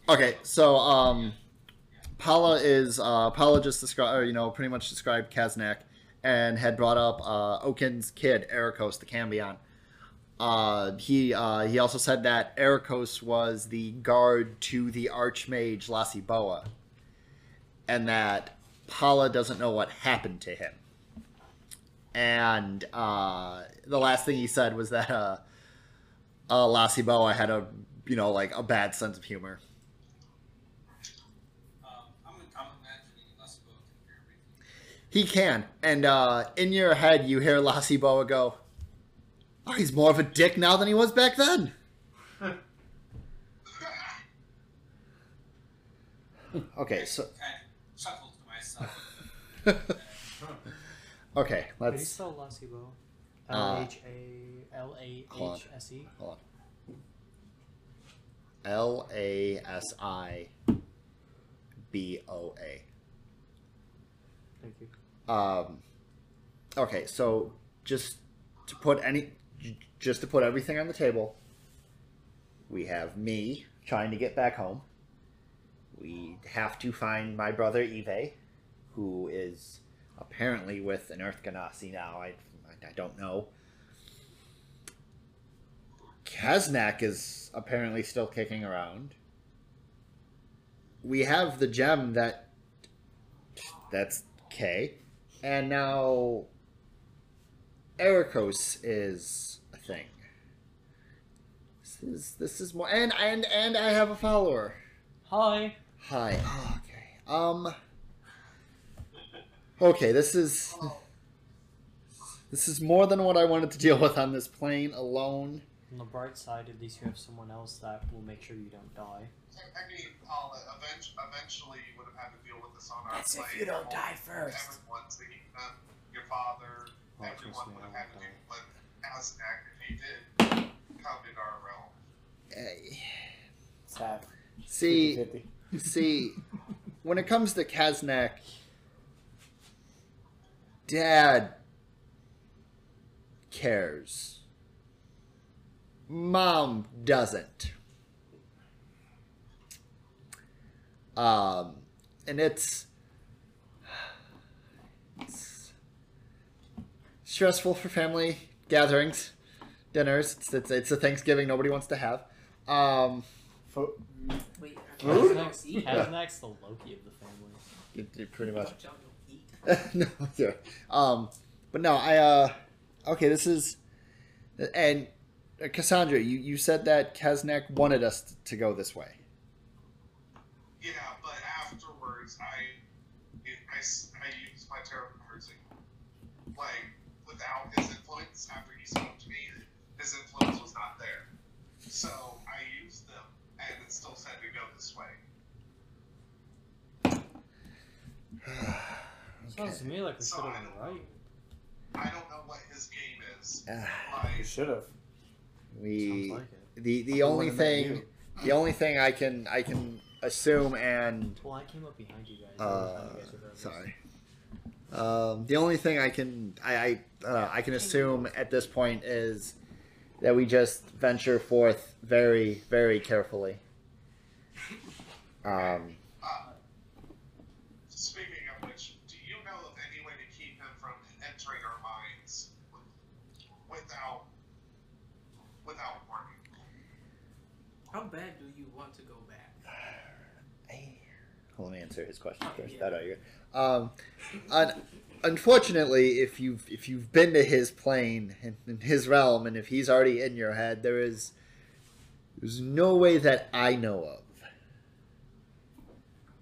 Okay, so um, Paula is uh, Paula just described, you know, pretty much described Kaznak, and had brought up uh, Oaken's kid, Ericos, the Cambion. Uh, he uh, he also said that Ericos was the guard to the Archmage Lasiboa, and that Paula doesn't know what happened to him. And uh, the last thing he said was that uh, uh, Lasiboa had a you know like a bad sense of humor. Um, I'm, I'm imagining Lasibo can hear everything. He can. And uh, in your head, you hear Lasiboa go, Oh, he's more of a dick now than he was back then. okay, so. kind of chuckle okay, How do you let's. spell Lasibo? Uh, L H A L A hold H S E. Hold on. L A S I B O A. Thank you. Um, okay, so just to put any, just to put everything on the table, we have me trying to get back home. We have to find my brother Eve, who is apparently with an Earth Genasi now. I, I don't know. Kaznak is apparently still kicking around. We have the gem that that's K, and now Ericos is a thing. This is this is more, and and and I have a follower. Hi. Hi. Oh, okay. Um. Okay, this is this is more than what I wanted to deal with on this plane alone. On the bright side, at least you have someone else that will make sure you don't die. I mean, I'll eventually, eventually you would have had to deal with this on our That's if you don't die first. Everyone, Zahina, your father, Oh, trust everyone me, would have I had to won't do. But as an act, if he did come into our realm, It's half. See, 50-50. see, when it comes to Kaznak, Dad cares. Mom doesn't. Um, and it's, it's stressful for family gatherings, dinners. It's, it's, it's a Thanksgiving nobody wants to have. Um, Fo- Wait, I Food? thought y'all eat. Kaznak's the Loki of the family. it, it pretty much. I thought y'all don't eat. no, sorry. Um, but no, I uh, okay, this is, and uh, Cassandra, you you said that Kaznak wanted us to go this way. Yeah. But afterwards, I, it, I, s- I used my tarot cards, like without his influence. After he spoke to me, his influence was not there. So I used them, and it still said to go this way. Sounds to me like we So should have been right. I don't know what his game is. Ah, You Like, should have. we like it. the the only wouldn't have met thing the only thing I can I can assume and Well, I came up behind you guys. I don't know how uh, you guys sorry. Um, the only thing I can I I, uh, I can assume at this point is that we just venture forth very very carefully. Um, uh, speaking of which, do you know of any way to keep him from entering our minds without without warning? How bad do you want to go back? I, let me answer his question first. yeah. That are you? Um, un, unfortunately, if you've if you've been to his plane and in his realm, and if he's already in your head, there is there's no way that I know of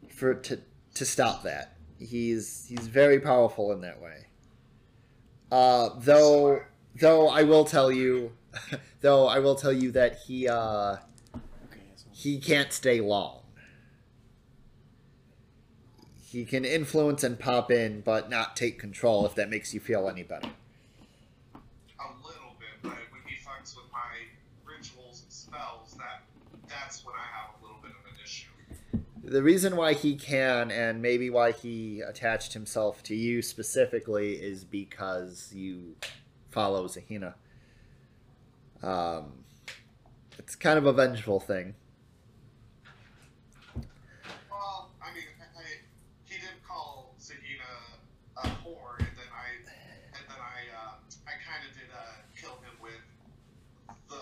for to to stop that. He's he's very powerful in that way. Uh, though though I will tell you, though I will tell you that he uh, he can't stay long. He can influence and pop in, but not take control. If that makes you feel any better. A little bit, but when he fucks with my rituals and spells, that that's when I have a little bit of an issue. The reason why he can, and maybe why he attached himself to you specifically, is because you follow Zahina. Um, it's kind of a vengeful thing. Well, I mean, I, I, he did call Zahina a whore, and then I, and then I, uh, I kind of did uh, kill him with the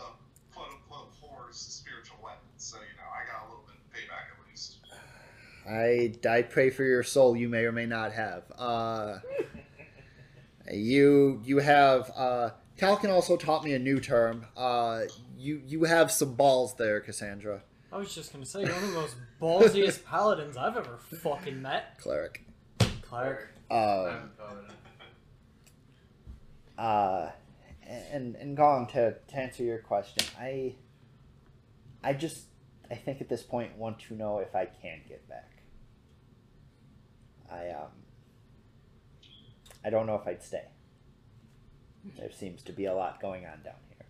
quote unquote whore's spiritual weapon. So you know, I got a little bit of payback at least. I I pray for your soul. You may or may not have. Uh, you you have. Uh, Talcon also taught me a new term. Uh, you you have some balls there, Cassandra. I was just gonna say, you're one of the most ballsiest paladins I've ever fucking met. Cleric. Clark. Um, uh, and and Gong to to answer your question, I I just I think at this point want to know if I can get back. I um I don't know if I'd stay. There seems to be a lot going on down here.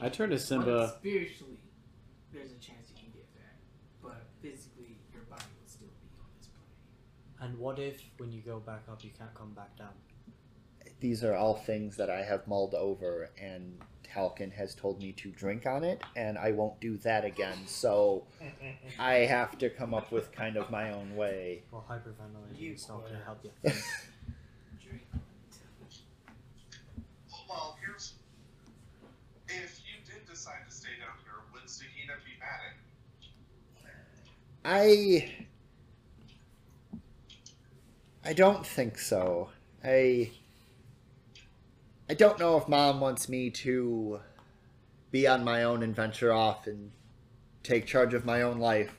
I turned to But Simba. spiritually, there's a chance you can get back, but physically, your body will still be on this plane. And what if, when you go back up, you can't come back down? These are all things that I have mulled over, and Halkin has told me to drink on it, and I won't do that again. So I have to come up with kind of my own way. Well, hyperventilating you is not going to help you. well, here's if you did decide to stay down here, would Zahina be mad at you? I I don't think so. I I don't know if mom wants me to be on my own and venture off and take charge of my own life.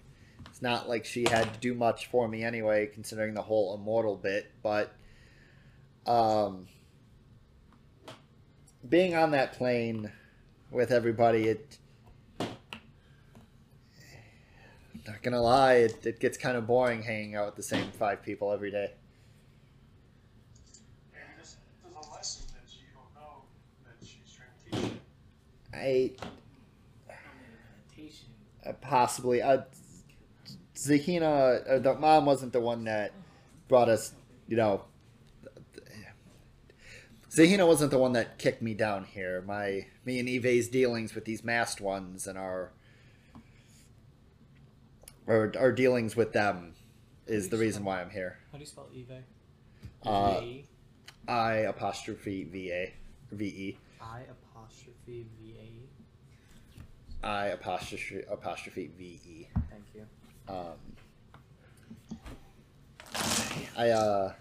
It's not like she had to do much for me anyway, considering the whole immortal bit, but um being on that plane with everybody, it not gonna lie, it, it gets kind of boring hanging out with the same five people every day. Maybe this, there's a lesson that you don't know that she's trying to teach you. Uh, possibly uh, Zahina, uh, the mom wasn't the one that brought us, you know. Zahina wasn't the one that kicked me down here. My me and Eve's dealings with these masked ones and our our, our dealings with them is the reason why I'm here. How do you spell Eve? Uh, I apostrophe V A V E. I apostrophe V A. I apostrophe apostrophe V E. Thank you. Um, I uh,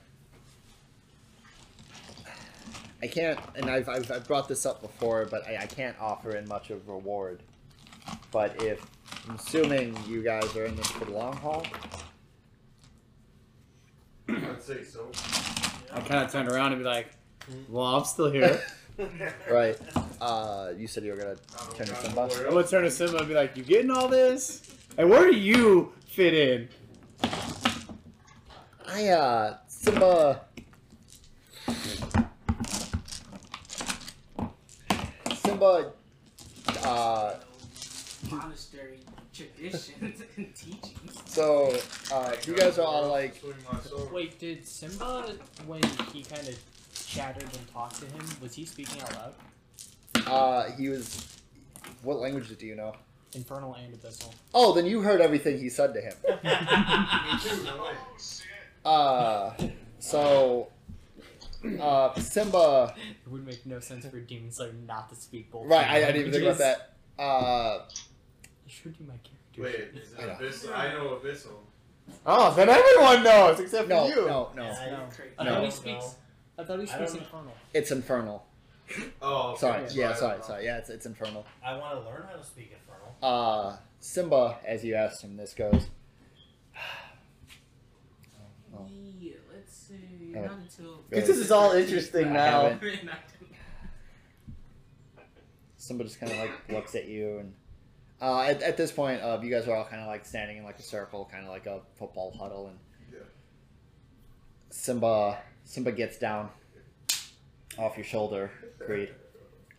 I can't, and I've, I've, I've brought this up before, but I, I can't offer in much of reward. But if I'm assuming you guys are in this for the long haul, I'd say so. I kind of turned around and be like, "Well, I'm still here." right? Uh, you said you were gonna turn to Simba. I'm gonna turn to Simba and be like, "You getting all this? And where do you fit in?" I uh, Simba. Simba, uh, Monastery traditions and teachings. so uh, you guys are all like, Swing my sword. Wait, did Simba, when he kind of chattered and talked to him, was he speaking out loud? Uh, he was. What languages do you know? Infernal and Abyssal. Oh, then you heard everything he said to him. Me too, no way. Oh shit! Uh, so, uh, Simba. It would make no sense for Demon Slayer not to speak both. Right, I, I didn't even think about that. Uh, I showed you my character. Wait, is it I know. Abyssal? I know Abyssal. Oh, then everyone knows except no, for you. no, no. Yeah, I No. know. I thought he speaks. I thought he don't speaks know. Infernal. It's infernal. Oh, okay. Sorry, So I yeah, sorry, sorry. Yeah, it's it's infernal. I want to learn how to speak Infernal. Uh, Simba, as you asked him, this goes. Oh. Yeah, let's see. Oh. Not until. Because this is all interesting I now. haven't. Simba just kind of like looks at you, and uh, at, at this point, uh, you guys are all kind of like standing in like a circle, kind of like a football huddle, and Yeah. Simba Simba gets down off your shoulder, Creed,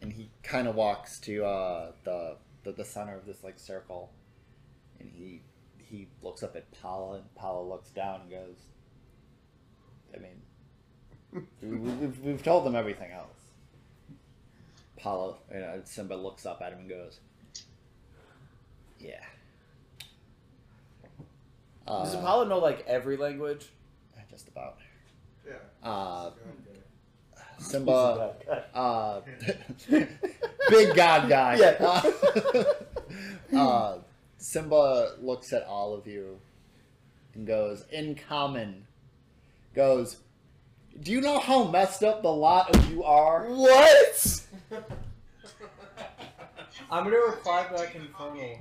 and he kind of walks to uh, the, the the center of this like circle, and he he looks up at Paula, and Paula looks down and goes, "I mean, we, we've we've told them everything else." Paula, you know, Simba looks up at him and goes, "Yeah." Does Uh, Apollo know like every language? just about. Yeah. Uh, Okay. Simba, uh, big god guy. Yeah. Uh, uh, Simba looks at all of you and goes, in common, goes, do you know how messed up the lot of you are? What? I'm gonna reply back Infernal.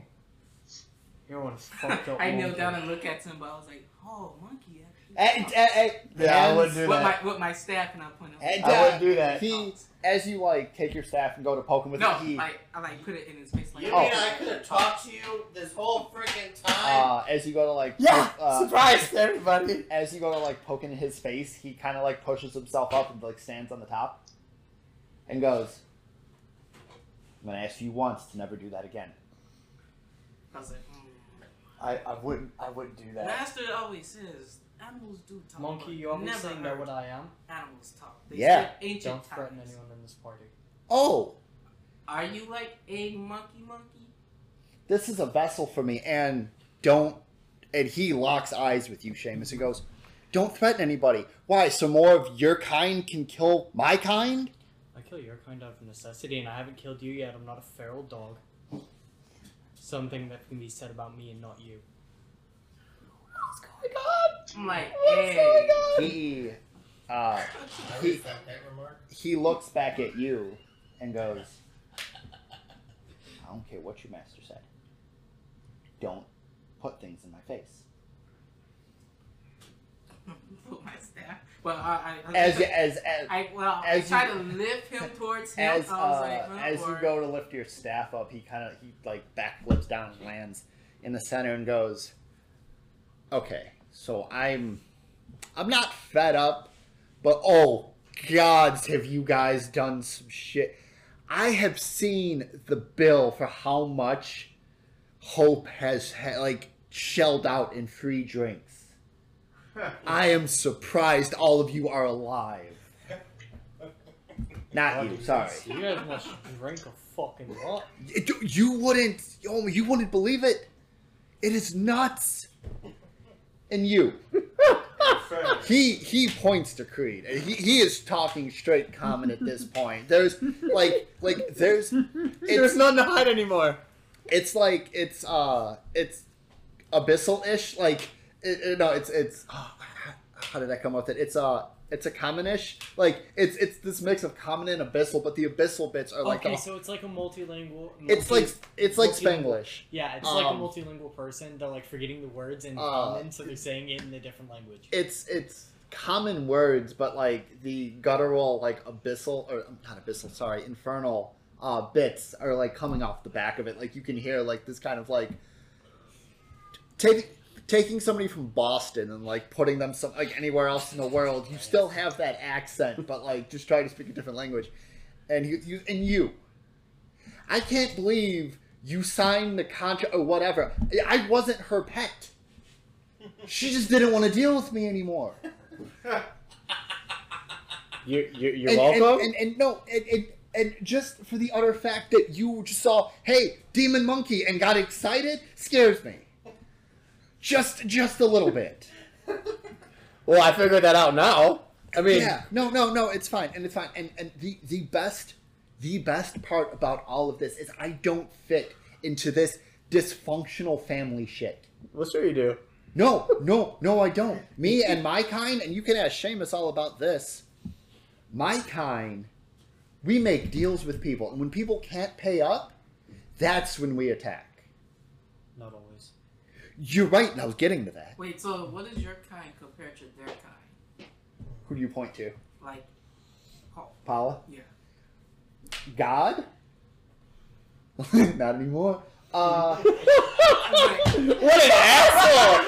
You're one fucked up. I kneel monkey. down and look at Simba. I was like, oh, monkey. Actually Hey, talks." hey, hey, Yeah, I wouldn't do with that. my with my staff and I point out. And, I wouldn't do that. He, as you like take your staff and go to poke him with no, it, he, like I like put it in his face like. You Oh. mean I could have talked to you this whole freaking time? uh, as you go to like, Yeah, poke, uh, surprise everybody. as you go to like poke in his face, he kind of like pushes himself up and like stands on the top, and goes, "I'm gonna ask you once to never do that again." I was like, mm. I, I wouldn't I wouldn't do that. Master always says animals do talk. Monkey, but you obviously never know heard what I am. Animals talk. They Yeah. speak ancient Don't threaten times. anyone in this party. Oh, Are you like a monkey monkey? this is a vessel for me, and don't. And he locks eyes with you, Seamus, and goes, "Don't threaten anybody. Why? So more of your kind can kill my kind." I kill your kind out of necessity, and I haven't killed you yet. I'm not a feral dog. Something that can be said about me and not you. I'm like, hey. He, uh, I he, respect that he looks back at you and goes, I don't care what your master said. Don't put things in my face. Put my staff. Well, I, I, I As as as I well, as I try you- to lift him towards him. as I was uh, like, oh, as you go to lift your staff up, he kind of he like backflips down and lands in the center and goes, "Okay, so I'm I'm not fed up, but oh gods, have you guys done some shit? I have seen the bill for how much Hope has ha- like shelled out in free drinks. I am surprised all of you are alive. Not you, sorry. You guys must drink a fucking lot. It- you wouldn't oh, you wouldn't believe it it is nuts and you. He he points to creed. He, he is talking straight common at this point. There's like like there's There's it's nothing to hide anymore. it's like it's uh it's abyssal-ish like it, it- no it's it's oh, how did i come up with it? It's uh it's a commonish like it's it's this mix of common and abyssal but the abyssal bits are like okay, the, so it's like a multilingual. it's like it's like spanglish Yeah, it's like a Um, multilingual person. They're like forgetting the words in Uh, common, so they're saying it in a different language. it's it's common words, but like the guttural, like abyssal or not abyssal, sorry, infernal uh, bits are like coming off the back of it. Like you can hear like this kind of like taking taking somebody from Boston and like putting them some like anywhere else in the world. You still have that accent, but like just try to speak a different language. And you, you and you, I can't believe you signed the contract or whatever. I wasn't her pet. She just didn't want to deal with me anymore. You, you, you're and, welcome. And, and, and no, and, and, and just for the utter fact that you just saw, hey, demon monkey, and got excited, scares me. Just, just a little bit. well, I figured that out now. I mean, yeah, no, no, no, it's fine, and it's fine. And and the the best, the best part about all of this is I don't fit into this dysfunctional family shit. well, sure you do. No, no, no, I don't. Me and my kind, and you can ask Seamus all about this. My kind, we make deals with people, and when people can't pay up, that's when we attack. You're right, and I was getting to that. Wait, so what is your kind compared to their kind? Who do you point to? Like, oh, Paula? yeah. God? Not anymore. Uh, What an asshole!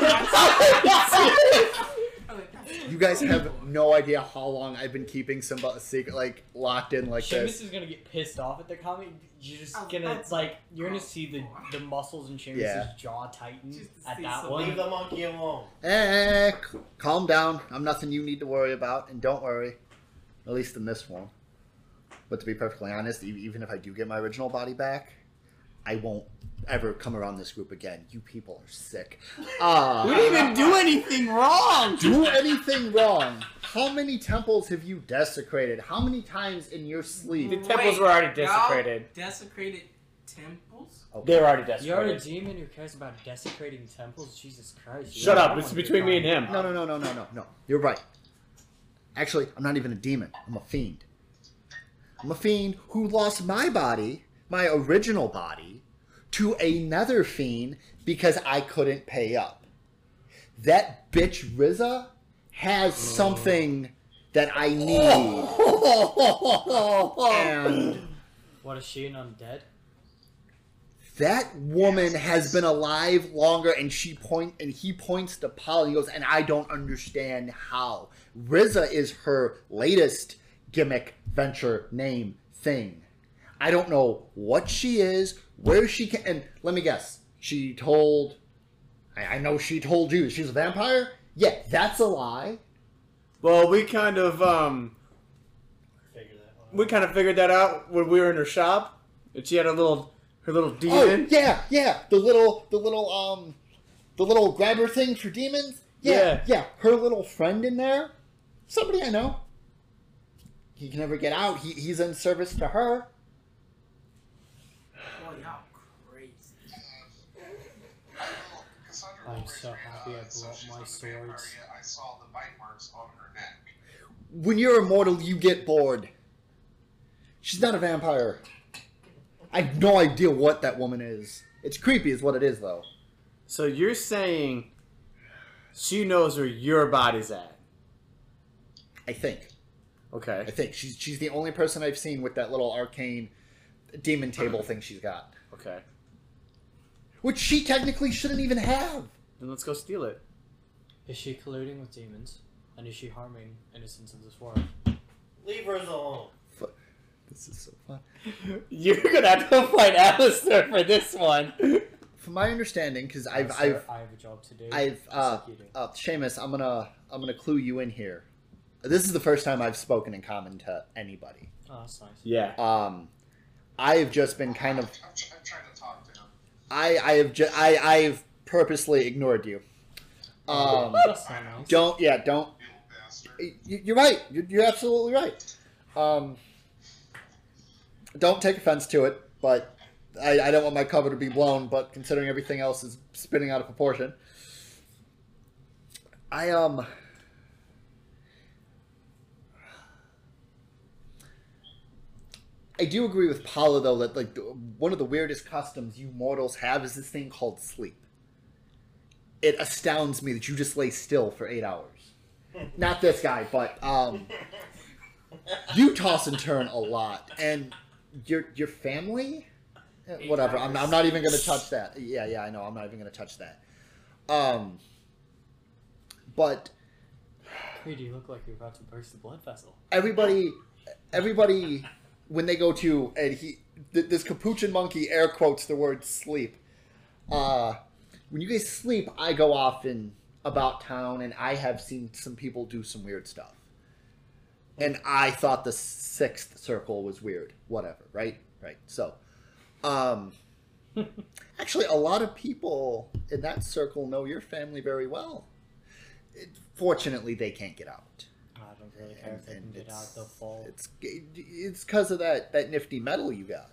You guys have no idea how long I've been keeping some a secret, like locked in like Seamus this. is gonna get pissed off at the comment. You're just Oh, gonna that's- like you're gonna see the the muscles in Seamus's Yeah. jaw tighten Just to at see that some- one. Leave the monkey alone. Eh, c- calm down. I'm nothing you need to worry about, and don't worry. At least in this one. But to be perfectly honest, e- even if I do get my original body back, I won't ever come around this group again. You people are sick. Uh, we didn't even do anything wrong. do anything wrong. How many temples have you desecrated? How many times in your sleep? The temples Wait, were already desecrated. Desecrated temples? They were already desecrated. You're a demon who cares about desecrating temples. Jesus Christ! Shut up! don't It's between me and him. No, no, no, no, no, no, no. You're right. Actually, I'm not even a demon. I'm a fiend. I'm a fiend who lost my body, my original body, to another fiend because I couldn't pay up. That bitch Riza has something that I need. And What is she an undead? that woman has been alive longer and she point and he points to Paul and he goes, and I don't understand how. Riza is her latest gimmick, venture, name, thing. I don't know what she is, where she can and let me guess. She told I, I know she told you she's a vampire? Yeah, that's a lie. Well, we kind of um, Figure that one. we kind of figured that out when we were in her shop, and she had a little her little demon. Oh yeah, yeah. The little the little um the little grabber thing for demons? Yeah, Yeah. yeah. Her little friend in there. Somebody I know. He can never get out. He, he's in service to her. Boy, y'all crazy. Uh, I know, Cassandra, I I'm so happy I so brought she's my not swords. I saw the bite marks on her neck. When you're immortal, you get bored. She's not a vampire. I have no idea what that woman is. It's creepy, is what it is, though. So you're saying she knows where your body's at? I think. Okay. I think she's she's the only person I've seen with that little arcane demon table thing she's got, Okay. which she technically shouldn't even have. Then let's go steal it. Is she colluding with demons? And is she harming innocents of this world? Leave her alone. This is so fun. You're gonna have to fight Alistair for this one. From my understanding, because I've Alistair, I've I have a job to do. I've uh, like uh Seamus, I'm gonna I'm gonna clue you in here. This is the first time I've spoken in common to anybody. Oh, that's nice. Yeah. Um, I've just been kind of I'm, tr- I'm trying to talk to him. I I have ju- I I've purposely ignored you. Um, that's not nice. don't yeah don't. You little bastard. You- You're right. You're, you're absolutely right. Um, don't take offense to it, but I, I don't want my cover to be blown. But considering everything else is spinning out of proportion, I um. I do agree with Paula though that like one of the weirdest customs you mortals have is this thing called sleep. It astounds me that you just lay still for eight hours. Not this guy, but um, you toss and turn a lot, and your your family, Eh, whatever. I'm, I'm not even gonna touch that. Yeah, yeah, I know. I'm not even gonna touch that. Um, but Creed, you look like you're about to burst the blood vessel. everybody everybody when they go to and he th- this capuchin monkey air quotes the word sleep uh when you guys sleep i go off and about town and i have seen some people do some weird stuff and i thought the sixth circle was weird whatever right right so um actually a lot of people in that circle know your family very well it, fortunately they can't get out I don't really care if they can get out. They'll fall. it's it's because of that that nifty metal you got,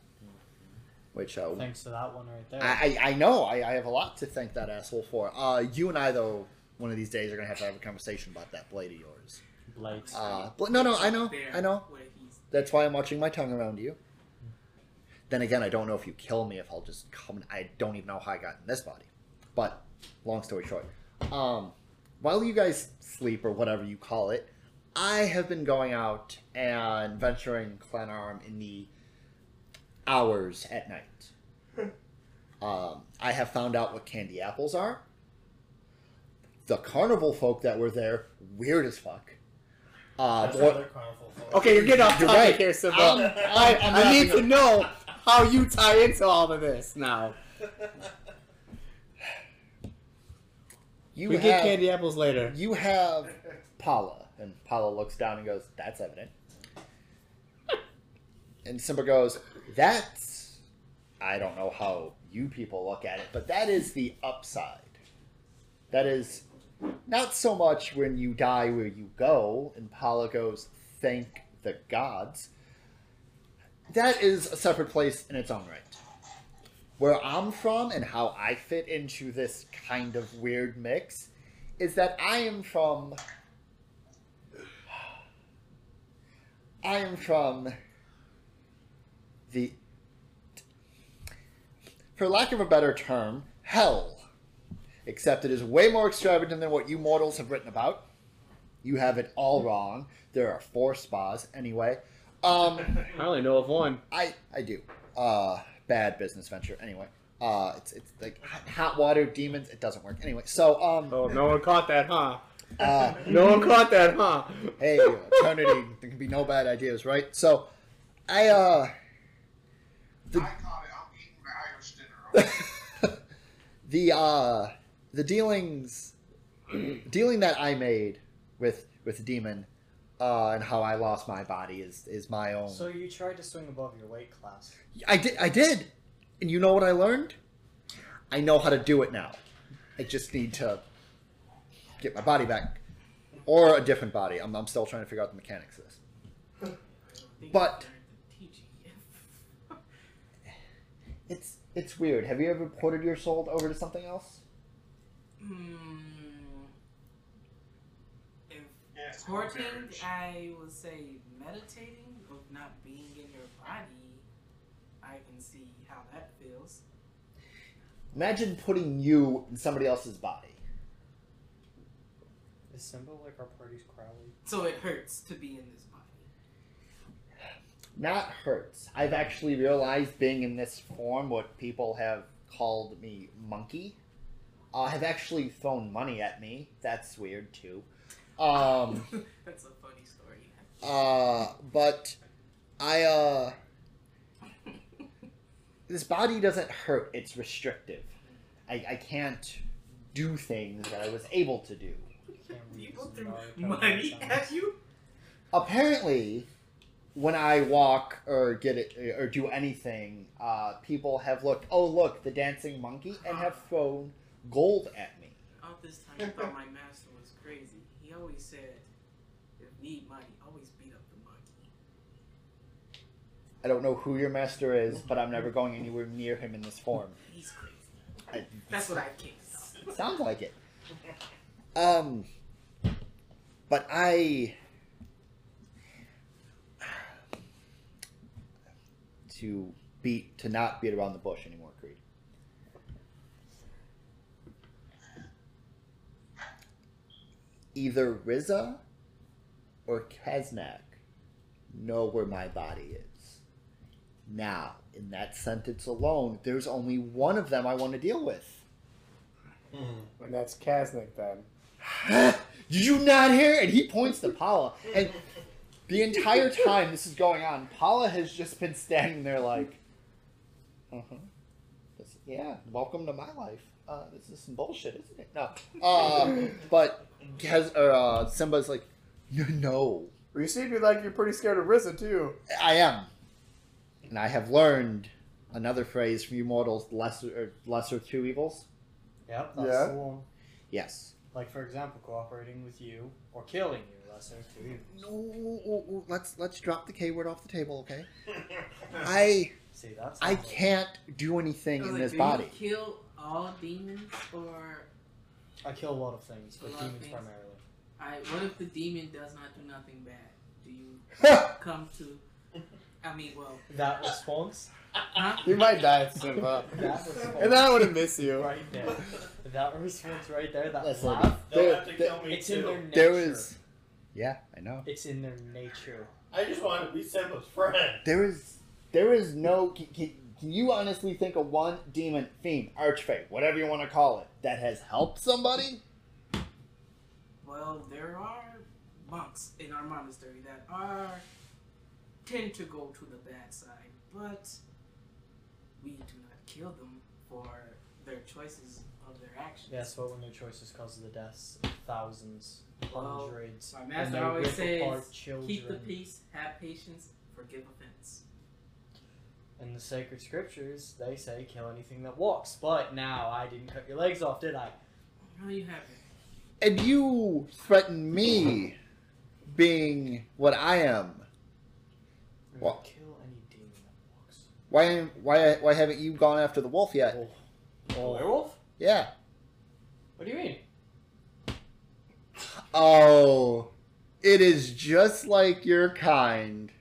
which uh, Thanks to that one right there. I, I I know I, I have a lot to thank that asshole for. Uh, you and I though, one of these days are gonna have to have a conversation about that blade of yours. Blade. Uh, but no no I know I know. That's why I'm watching my tongue around you. Then again, I don't know if you kill me if I'll just come. I don't even know how I got in this body. But long story short, um, while you guys sleep or whatever you call it, I have been going out and venturing Glenarm in the hours at night. um, I have found out what candy apples are. The carnival folk that were there, weird as fuck. Uh, That's boy- other carnival folk. Okay, you're getting off You're topic right. here, Simba. I'm- I, I'm I need to know how you tie into all of this now. you we have, get candy apples later. You have Paula, and Paula looks down and goes, "That's evident." and Simba goes, "That's I don't know how you people look at it, but that is the upside. That is not so much when you die where you go." And Paula goes, "Thank the gods." That is a separate place in its own right. Where I'm from and how I fit into this kind of weird mix is that I am from. I am from the. For lack of a better term, hell. Except it is way more extravagant than what you mortals have written about. You have it all wrong. There are four spas, anyway. Um. I only know of one. I I do. Uh, bad business venture. Anyway, uh, it's it's like hot- hot water demons. It doesn't work. Anyway, so um, Oh, no one caught that, huh? uh, No one caught that, huh? hey, eternity. There can be no bad ideas, right? So, I uh, I got it. I'm eating my Irish dinner. the uh, the dealings, dealing that I made with with the demon, uh, and how I lost my body is is my own. So you tried to swing above your weight class. I did. I did. And you know what I learned? I know how to do it now. I just need to get my body back, or a different body. I'm, I'm still trying to figure out the mechanics of this. I think But- he learned the teaching. It's it's weird. Have you ever ported your soul over to something else? Hmm. If Yeah, it's Horting. I would say meditating of not being in your body. I can see how that feels. Imagine putting you in somebody else's body. Is Simba like our party's Crowley? So it hurts to be in this body. Not hurts. I've actually realized being in this form, what people have called me monkey, uh, have actually thrown money at me. That's weird too. Um, That's a funny story. uh, but I uh, this body doesn't hurt. It's restrictive. I, I can't do things that I was able to do. People threw money at you. apparently when i walk or get it or do anything uh, people have looked oh look the dancing monkey and have thrown gold at me All this time, I thought my master was crazy. He always said, "If need money, always beat up the monkey." i don't know who your master is but i'm never going anywhere near him in this form He's crazy. I, That's what I came to. sounds like it um but i to beat to not beat around the bush anymore creed either riza or Kaznak know where my body is now in that sentence alone there's only one of them i want to deal with And that's Kaznak then. Did you not hear? And he points to Paula. And the entire time this is going on, Paula has just been standing there like, uh huh. Yeah, welcome to my life. Uh, this is some bullshit, isn't it? No. Uh, but has, uh, Simba's like, no, no, Well, you seem to be like you're pretty scared of Riza too. I am. And I have learned another phrase from you mortals lesser, or lesser two evils. Yep, that's Yeah. the one. Yes. Like for example, cooperating with you or killing you. Lesser of two. No, let's let's drop the K word off the table, okay? I See, that's I not- can't do anything I was in like, this do body. you kill all demons, or I kill a lot of things, but A lot of demons things. primarily. I? What if the demon does not do nothing bad? Do you come to? I mean, well, That response, huh? You might die, Simba. Uh, that response, and then I wouldn't miss you. right there, that response right there, that Listen, laugh, They'll There- have to there- kill me it's in their too. nature. There was, yeah, I know. It's in their nature. I just wanted to be Simba's friend. There is, there is no. Can, can, can you honestly think of one demon, fiend, archfey, whatever you want to call it, that has helped somebody? Well, there are monks in our monastery that are tend to go to the bad side, but we do not kill them for their choices of their actions. Yes, but when their choices cause the deaths of thousands, Well, hundreds, My and master always rip says, "Keep the peace, have patience, forgive offense." In the sacred scriptures, they say kill anything that walks. But now I didn't cut your legs off, did I? No, you haven't. And you threaten me, being what I am. What? Kill any demon that walks. Why, why, why haven't you gone after the wolf yet? Oh. werewolf? Yeah. What do you mean? Oh, it is just like your kind.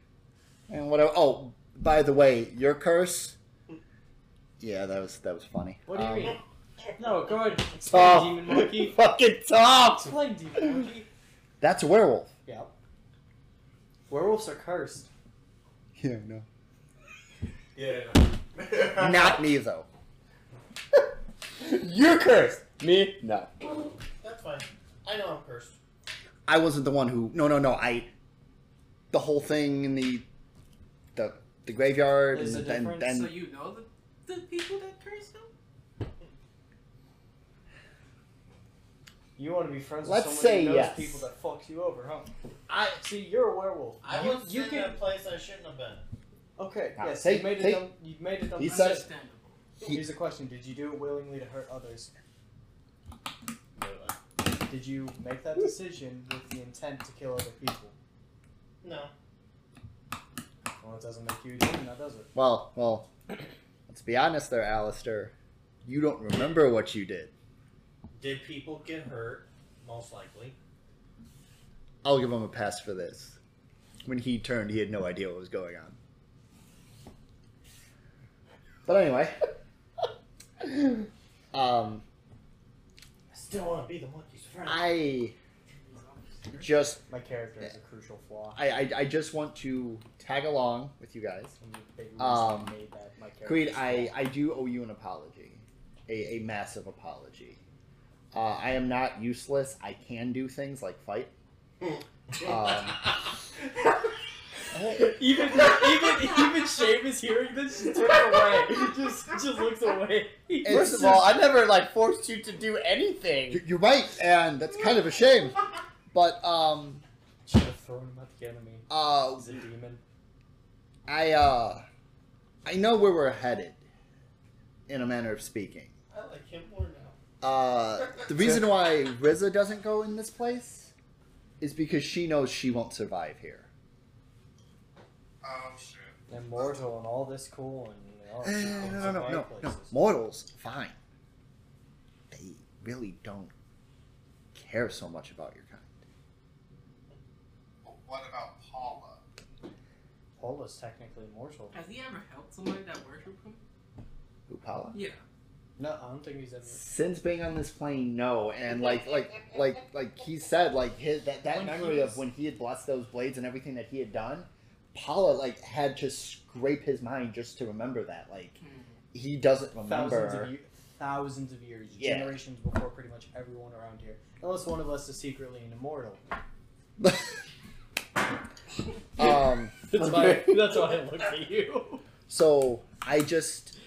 And what? Oh, by the way, your curse. Yeah, that was that was funny. What do you Um, mean? No, go ahead. Explain, Talk. demon monkey. Fucking talk. Explain, demon monkey. That's a werewolf. Yeah. Werewolves are cursed. Yeah, no. Yeah. Not me though. You're cursed. Me? No. That's fine. I know I'm cursed. I wasn't the one who. No, no, no. I. The whole thing in the, the the graveyard There's and a then difference, then So you know the, the people that cursed him? You want to be friends Let's with someone say who knows yes. people that fucks you over, huh? I See, you're a werewolf. I you, was you in can. a place I shouldn't have been. Okay, Ah, yes, take- you made it take- dumb. You made it dumb. He said- Understandable. Here's a question: Did you do it willingly to hurt others? Did you make that decision with the intent to kill other people? No. Well, it doesn't make you a demon, now does it? well, well. Let's be honest, there, Alistair. You don't remember what you did. Did people get hurt? Most likely. I'll give him a pass for this. When he turned, he had no idea what was going on. But anyway, um, I still want to be the monkey's friend. I just My character is a crucial flaw. I, I, I just want to tag along with you guys. And Um, made that my character Creed, I. I do owe you an apology, a, a massive apology. Uh, I am not useless. I can do things like fight. Um, even even even Seamus hearing this just turns away. just just looks away. First of all, I never like forced you to do anything. you're- you're right, and that's kind of a shame. But um, should have thrown him at the enemy. uh, He's a demon. I uh, I know where we're headed, in a manner of speaking. I like him more now. Uh, the reason why Riza doesn't go in this place is because she knows she won't survive here. Oh shit. Immortal and all this cool and all Eh, this no, cool no, no, no, survive no, no. places. Mortals, fine. They really don't care so much about your kind. But what about Paula? Paula's technically mortal. Has he ever helped somebody that worship him? Who, Paula? Yeah. No, I don't think he's ever. Since being on this plane, no, and like, like, like, like he said, like his that, that When memory was- of when he had blessed those blades and everything that he had done, Paula like had to scrape his mind just to remember that. Like he doesn't remember. Thousands of, years, thousands of years, Yeah. generations before pretty much everyone around here. Unless one of us is secretly an immortal. um, That's why, that's why I looked at you. So I just,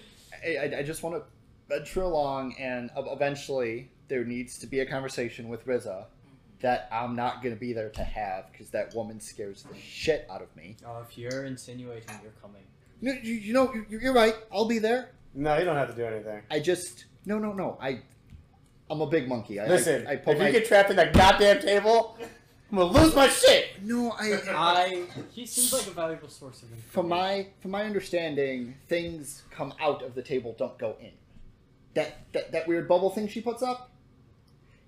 I, I- I just want to venture along, and eventually there needs to be a conversation with Riza that I'm not going to be there to have because that woman scares the shit out of me. Oh, if you're insinuating you're coming. No, you, you know, you- you're right. I'll be there. No, you don't have to do anything. I just, no, no, no. I, I'm a big monkey. I, Listen, I, I put if my, you get trapped in that goddamn table, I'm gonna lose my shit. no, I, I. He seems like a valuable source of information. from my, from my understanding, things come out of the table, don't go in. That, that, that weird bubble thing she puts up.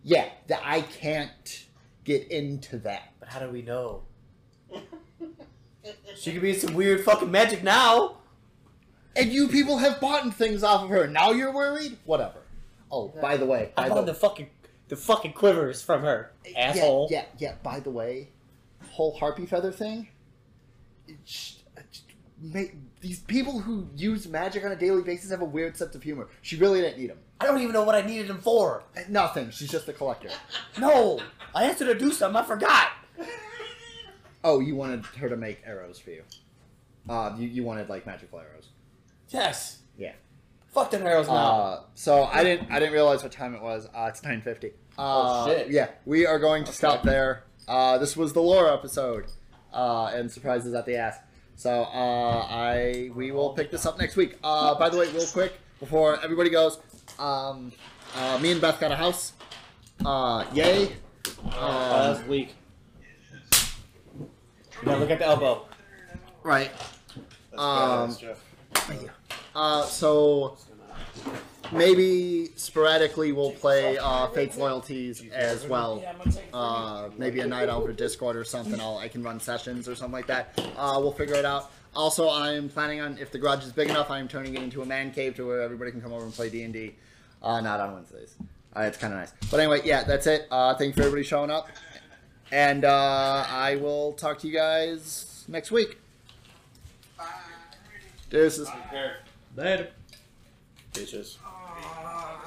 Yeah, that I can't get into that. But how do we know? She could be some weird fucking magic now. And you people have bought things off of her. Now you're worried? Whatever. Oh, by the way, by I the, bought the fucking the fucking quivers from her, asshole. Yeah, yeah, yeah. By the way, whole harpy feather thing. It's, it's, ma- these people who use magic on a daily basis have a weird sense of humor. She really didn't need them. I don't even know what I needed them for. Nothing. She's just a collector. No, I asked her to do something. I forgot. Oh, you wanted her to make arrows for you. Uh, you, you wanted like magical arrows. Yes. Yeah. Fuck them arrows now. Uh, so I didn't I didn't realize what time it was. Uh, it's nine fifty. Uh, Oh, shit. Yeah, we are going to stop there. Uh, this was the lore episode, uh, and surprises at the ass. So uh, I we will pick this up next week. Uh, by the way, real quick before everybody goes, um, uh, me and Beth got a house. Uh, yay! Uh, Um, that's weak. You gotta look at the elbow. right. That's Um, badass, Jeff. Uh, so maybe sporadically we'll play uh, Fate's Loyalties as well. Uh, maybe a night over Discord or something. I'll, I can run sessions or something like that. Uh, we'll figure it out. Also, I'm planning on if the garage is big enough, I'm turning it into a man cave to where everybody can come over and play D and D. Uh, not on Wednesdays. Uh, it's kind of nice. But anyway, yeah, that's it. Uh, thank you for everybody showing up, and uh, I will talk to you guys next week. Bye. Deuces. Later. Bitches. Uh,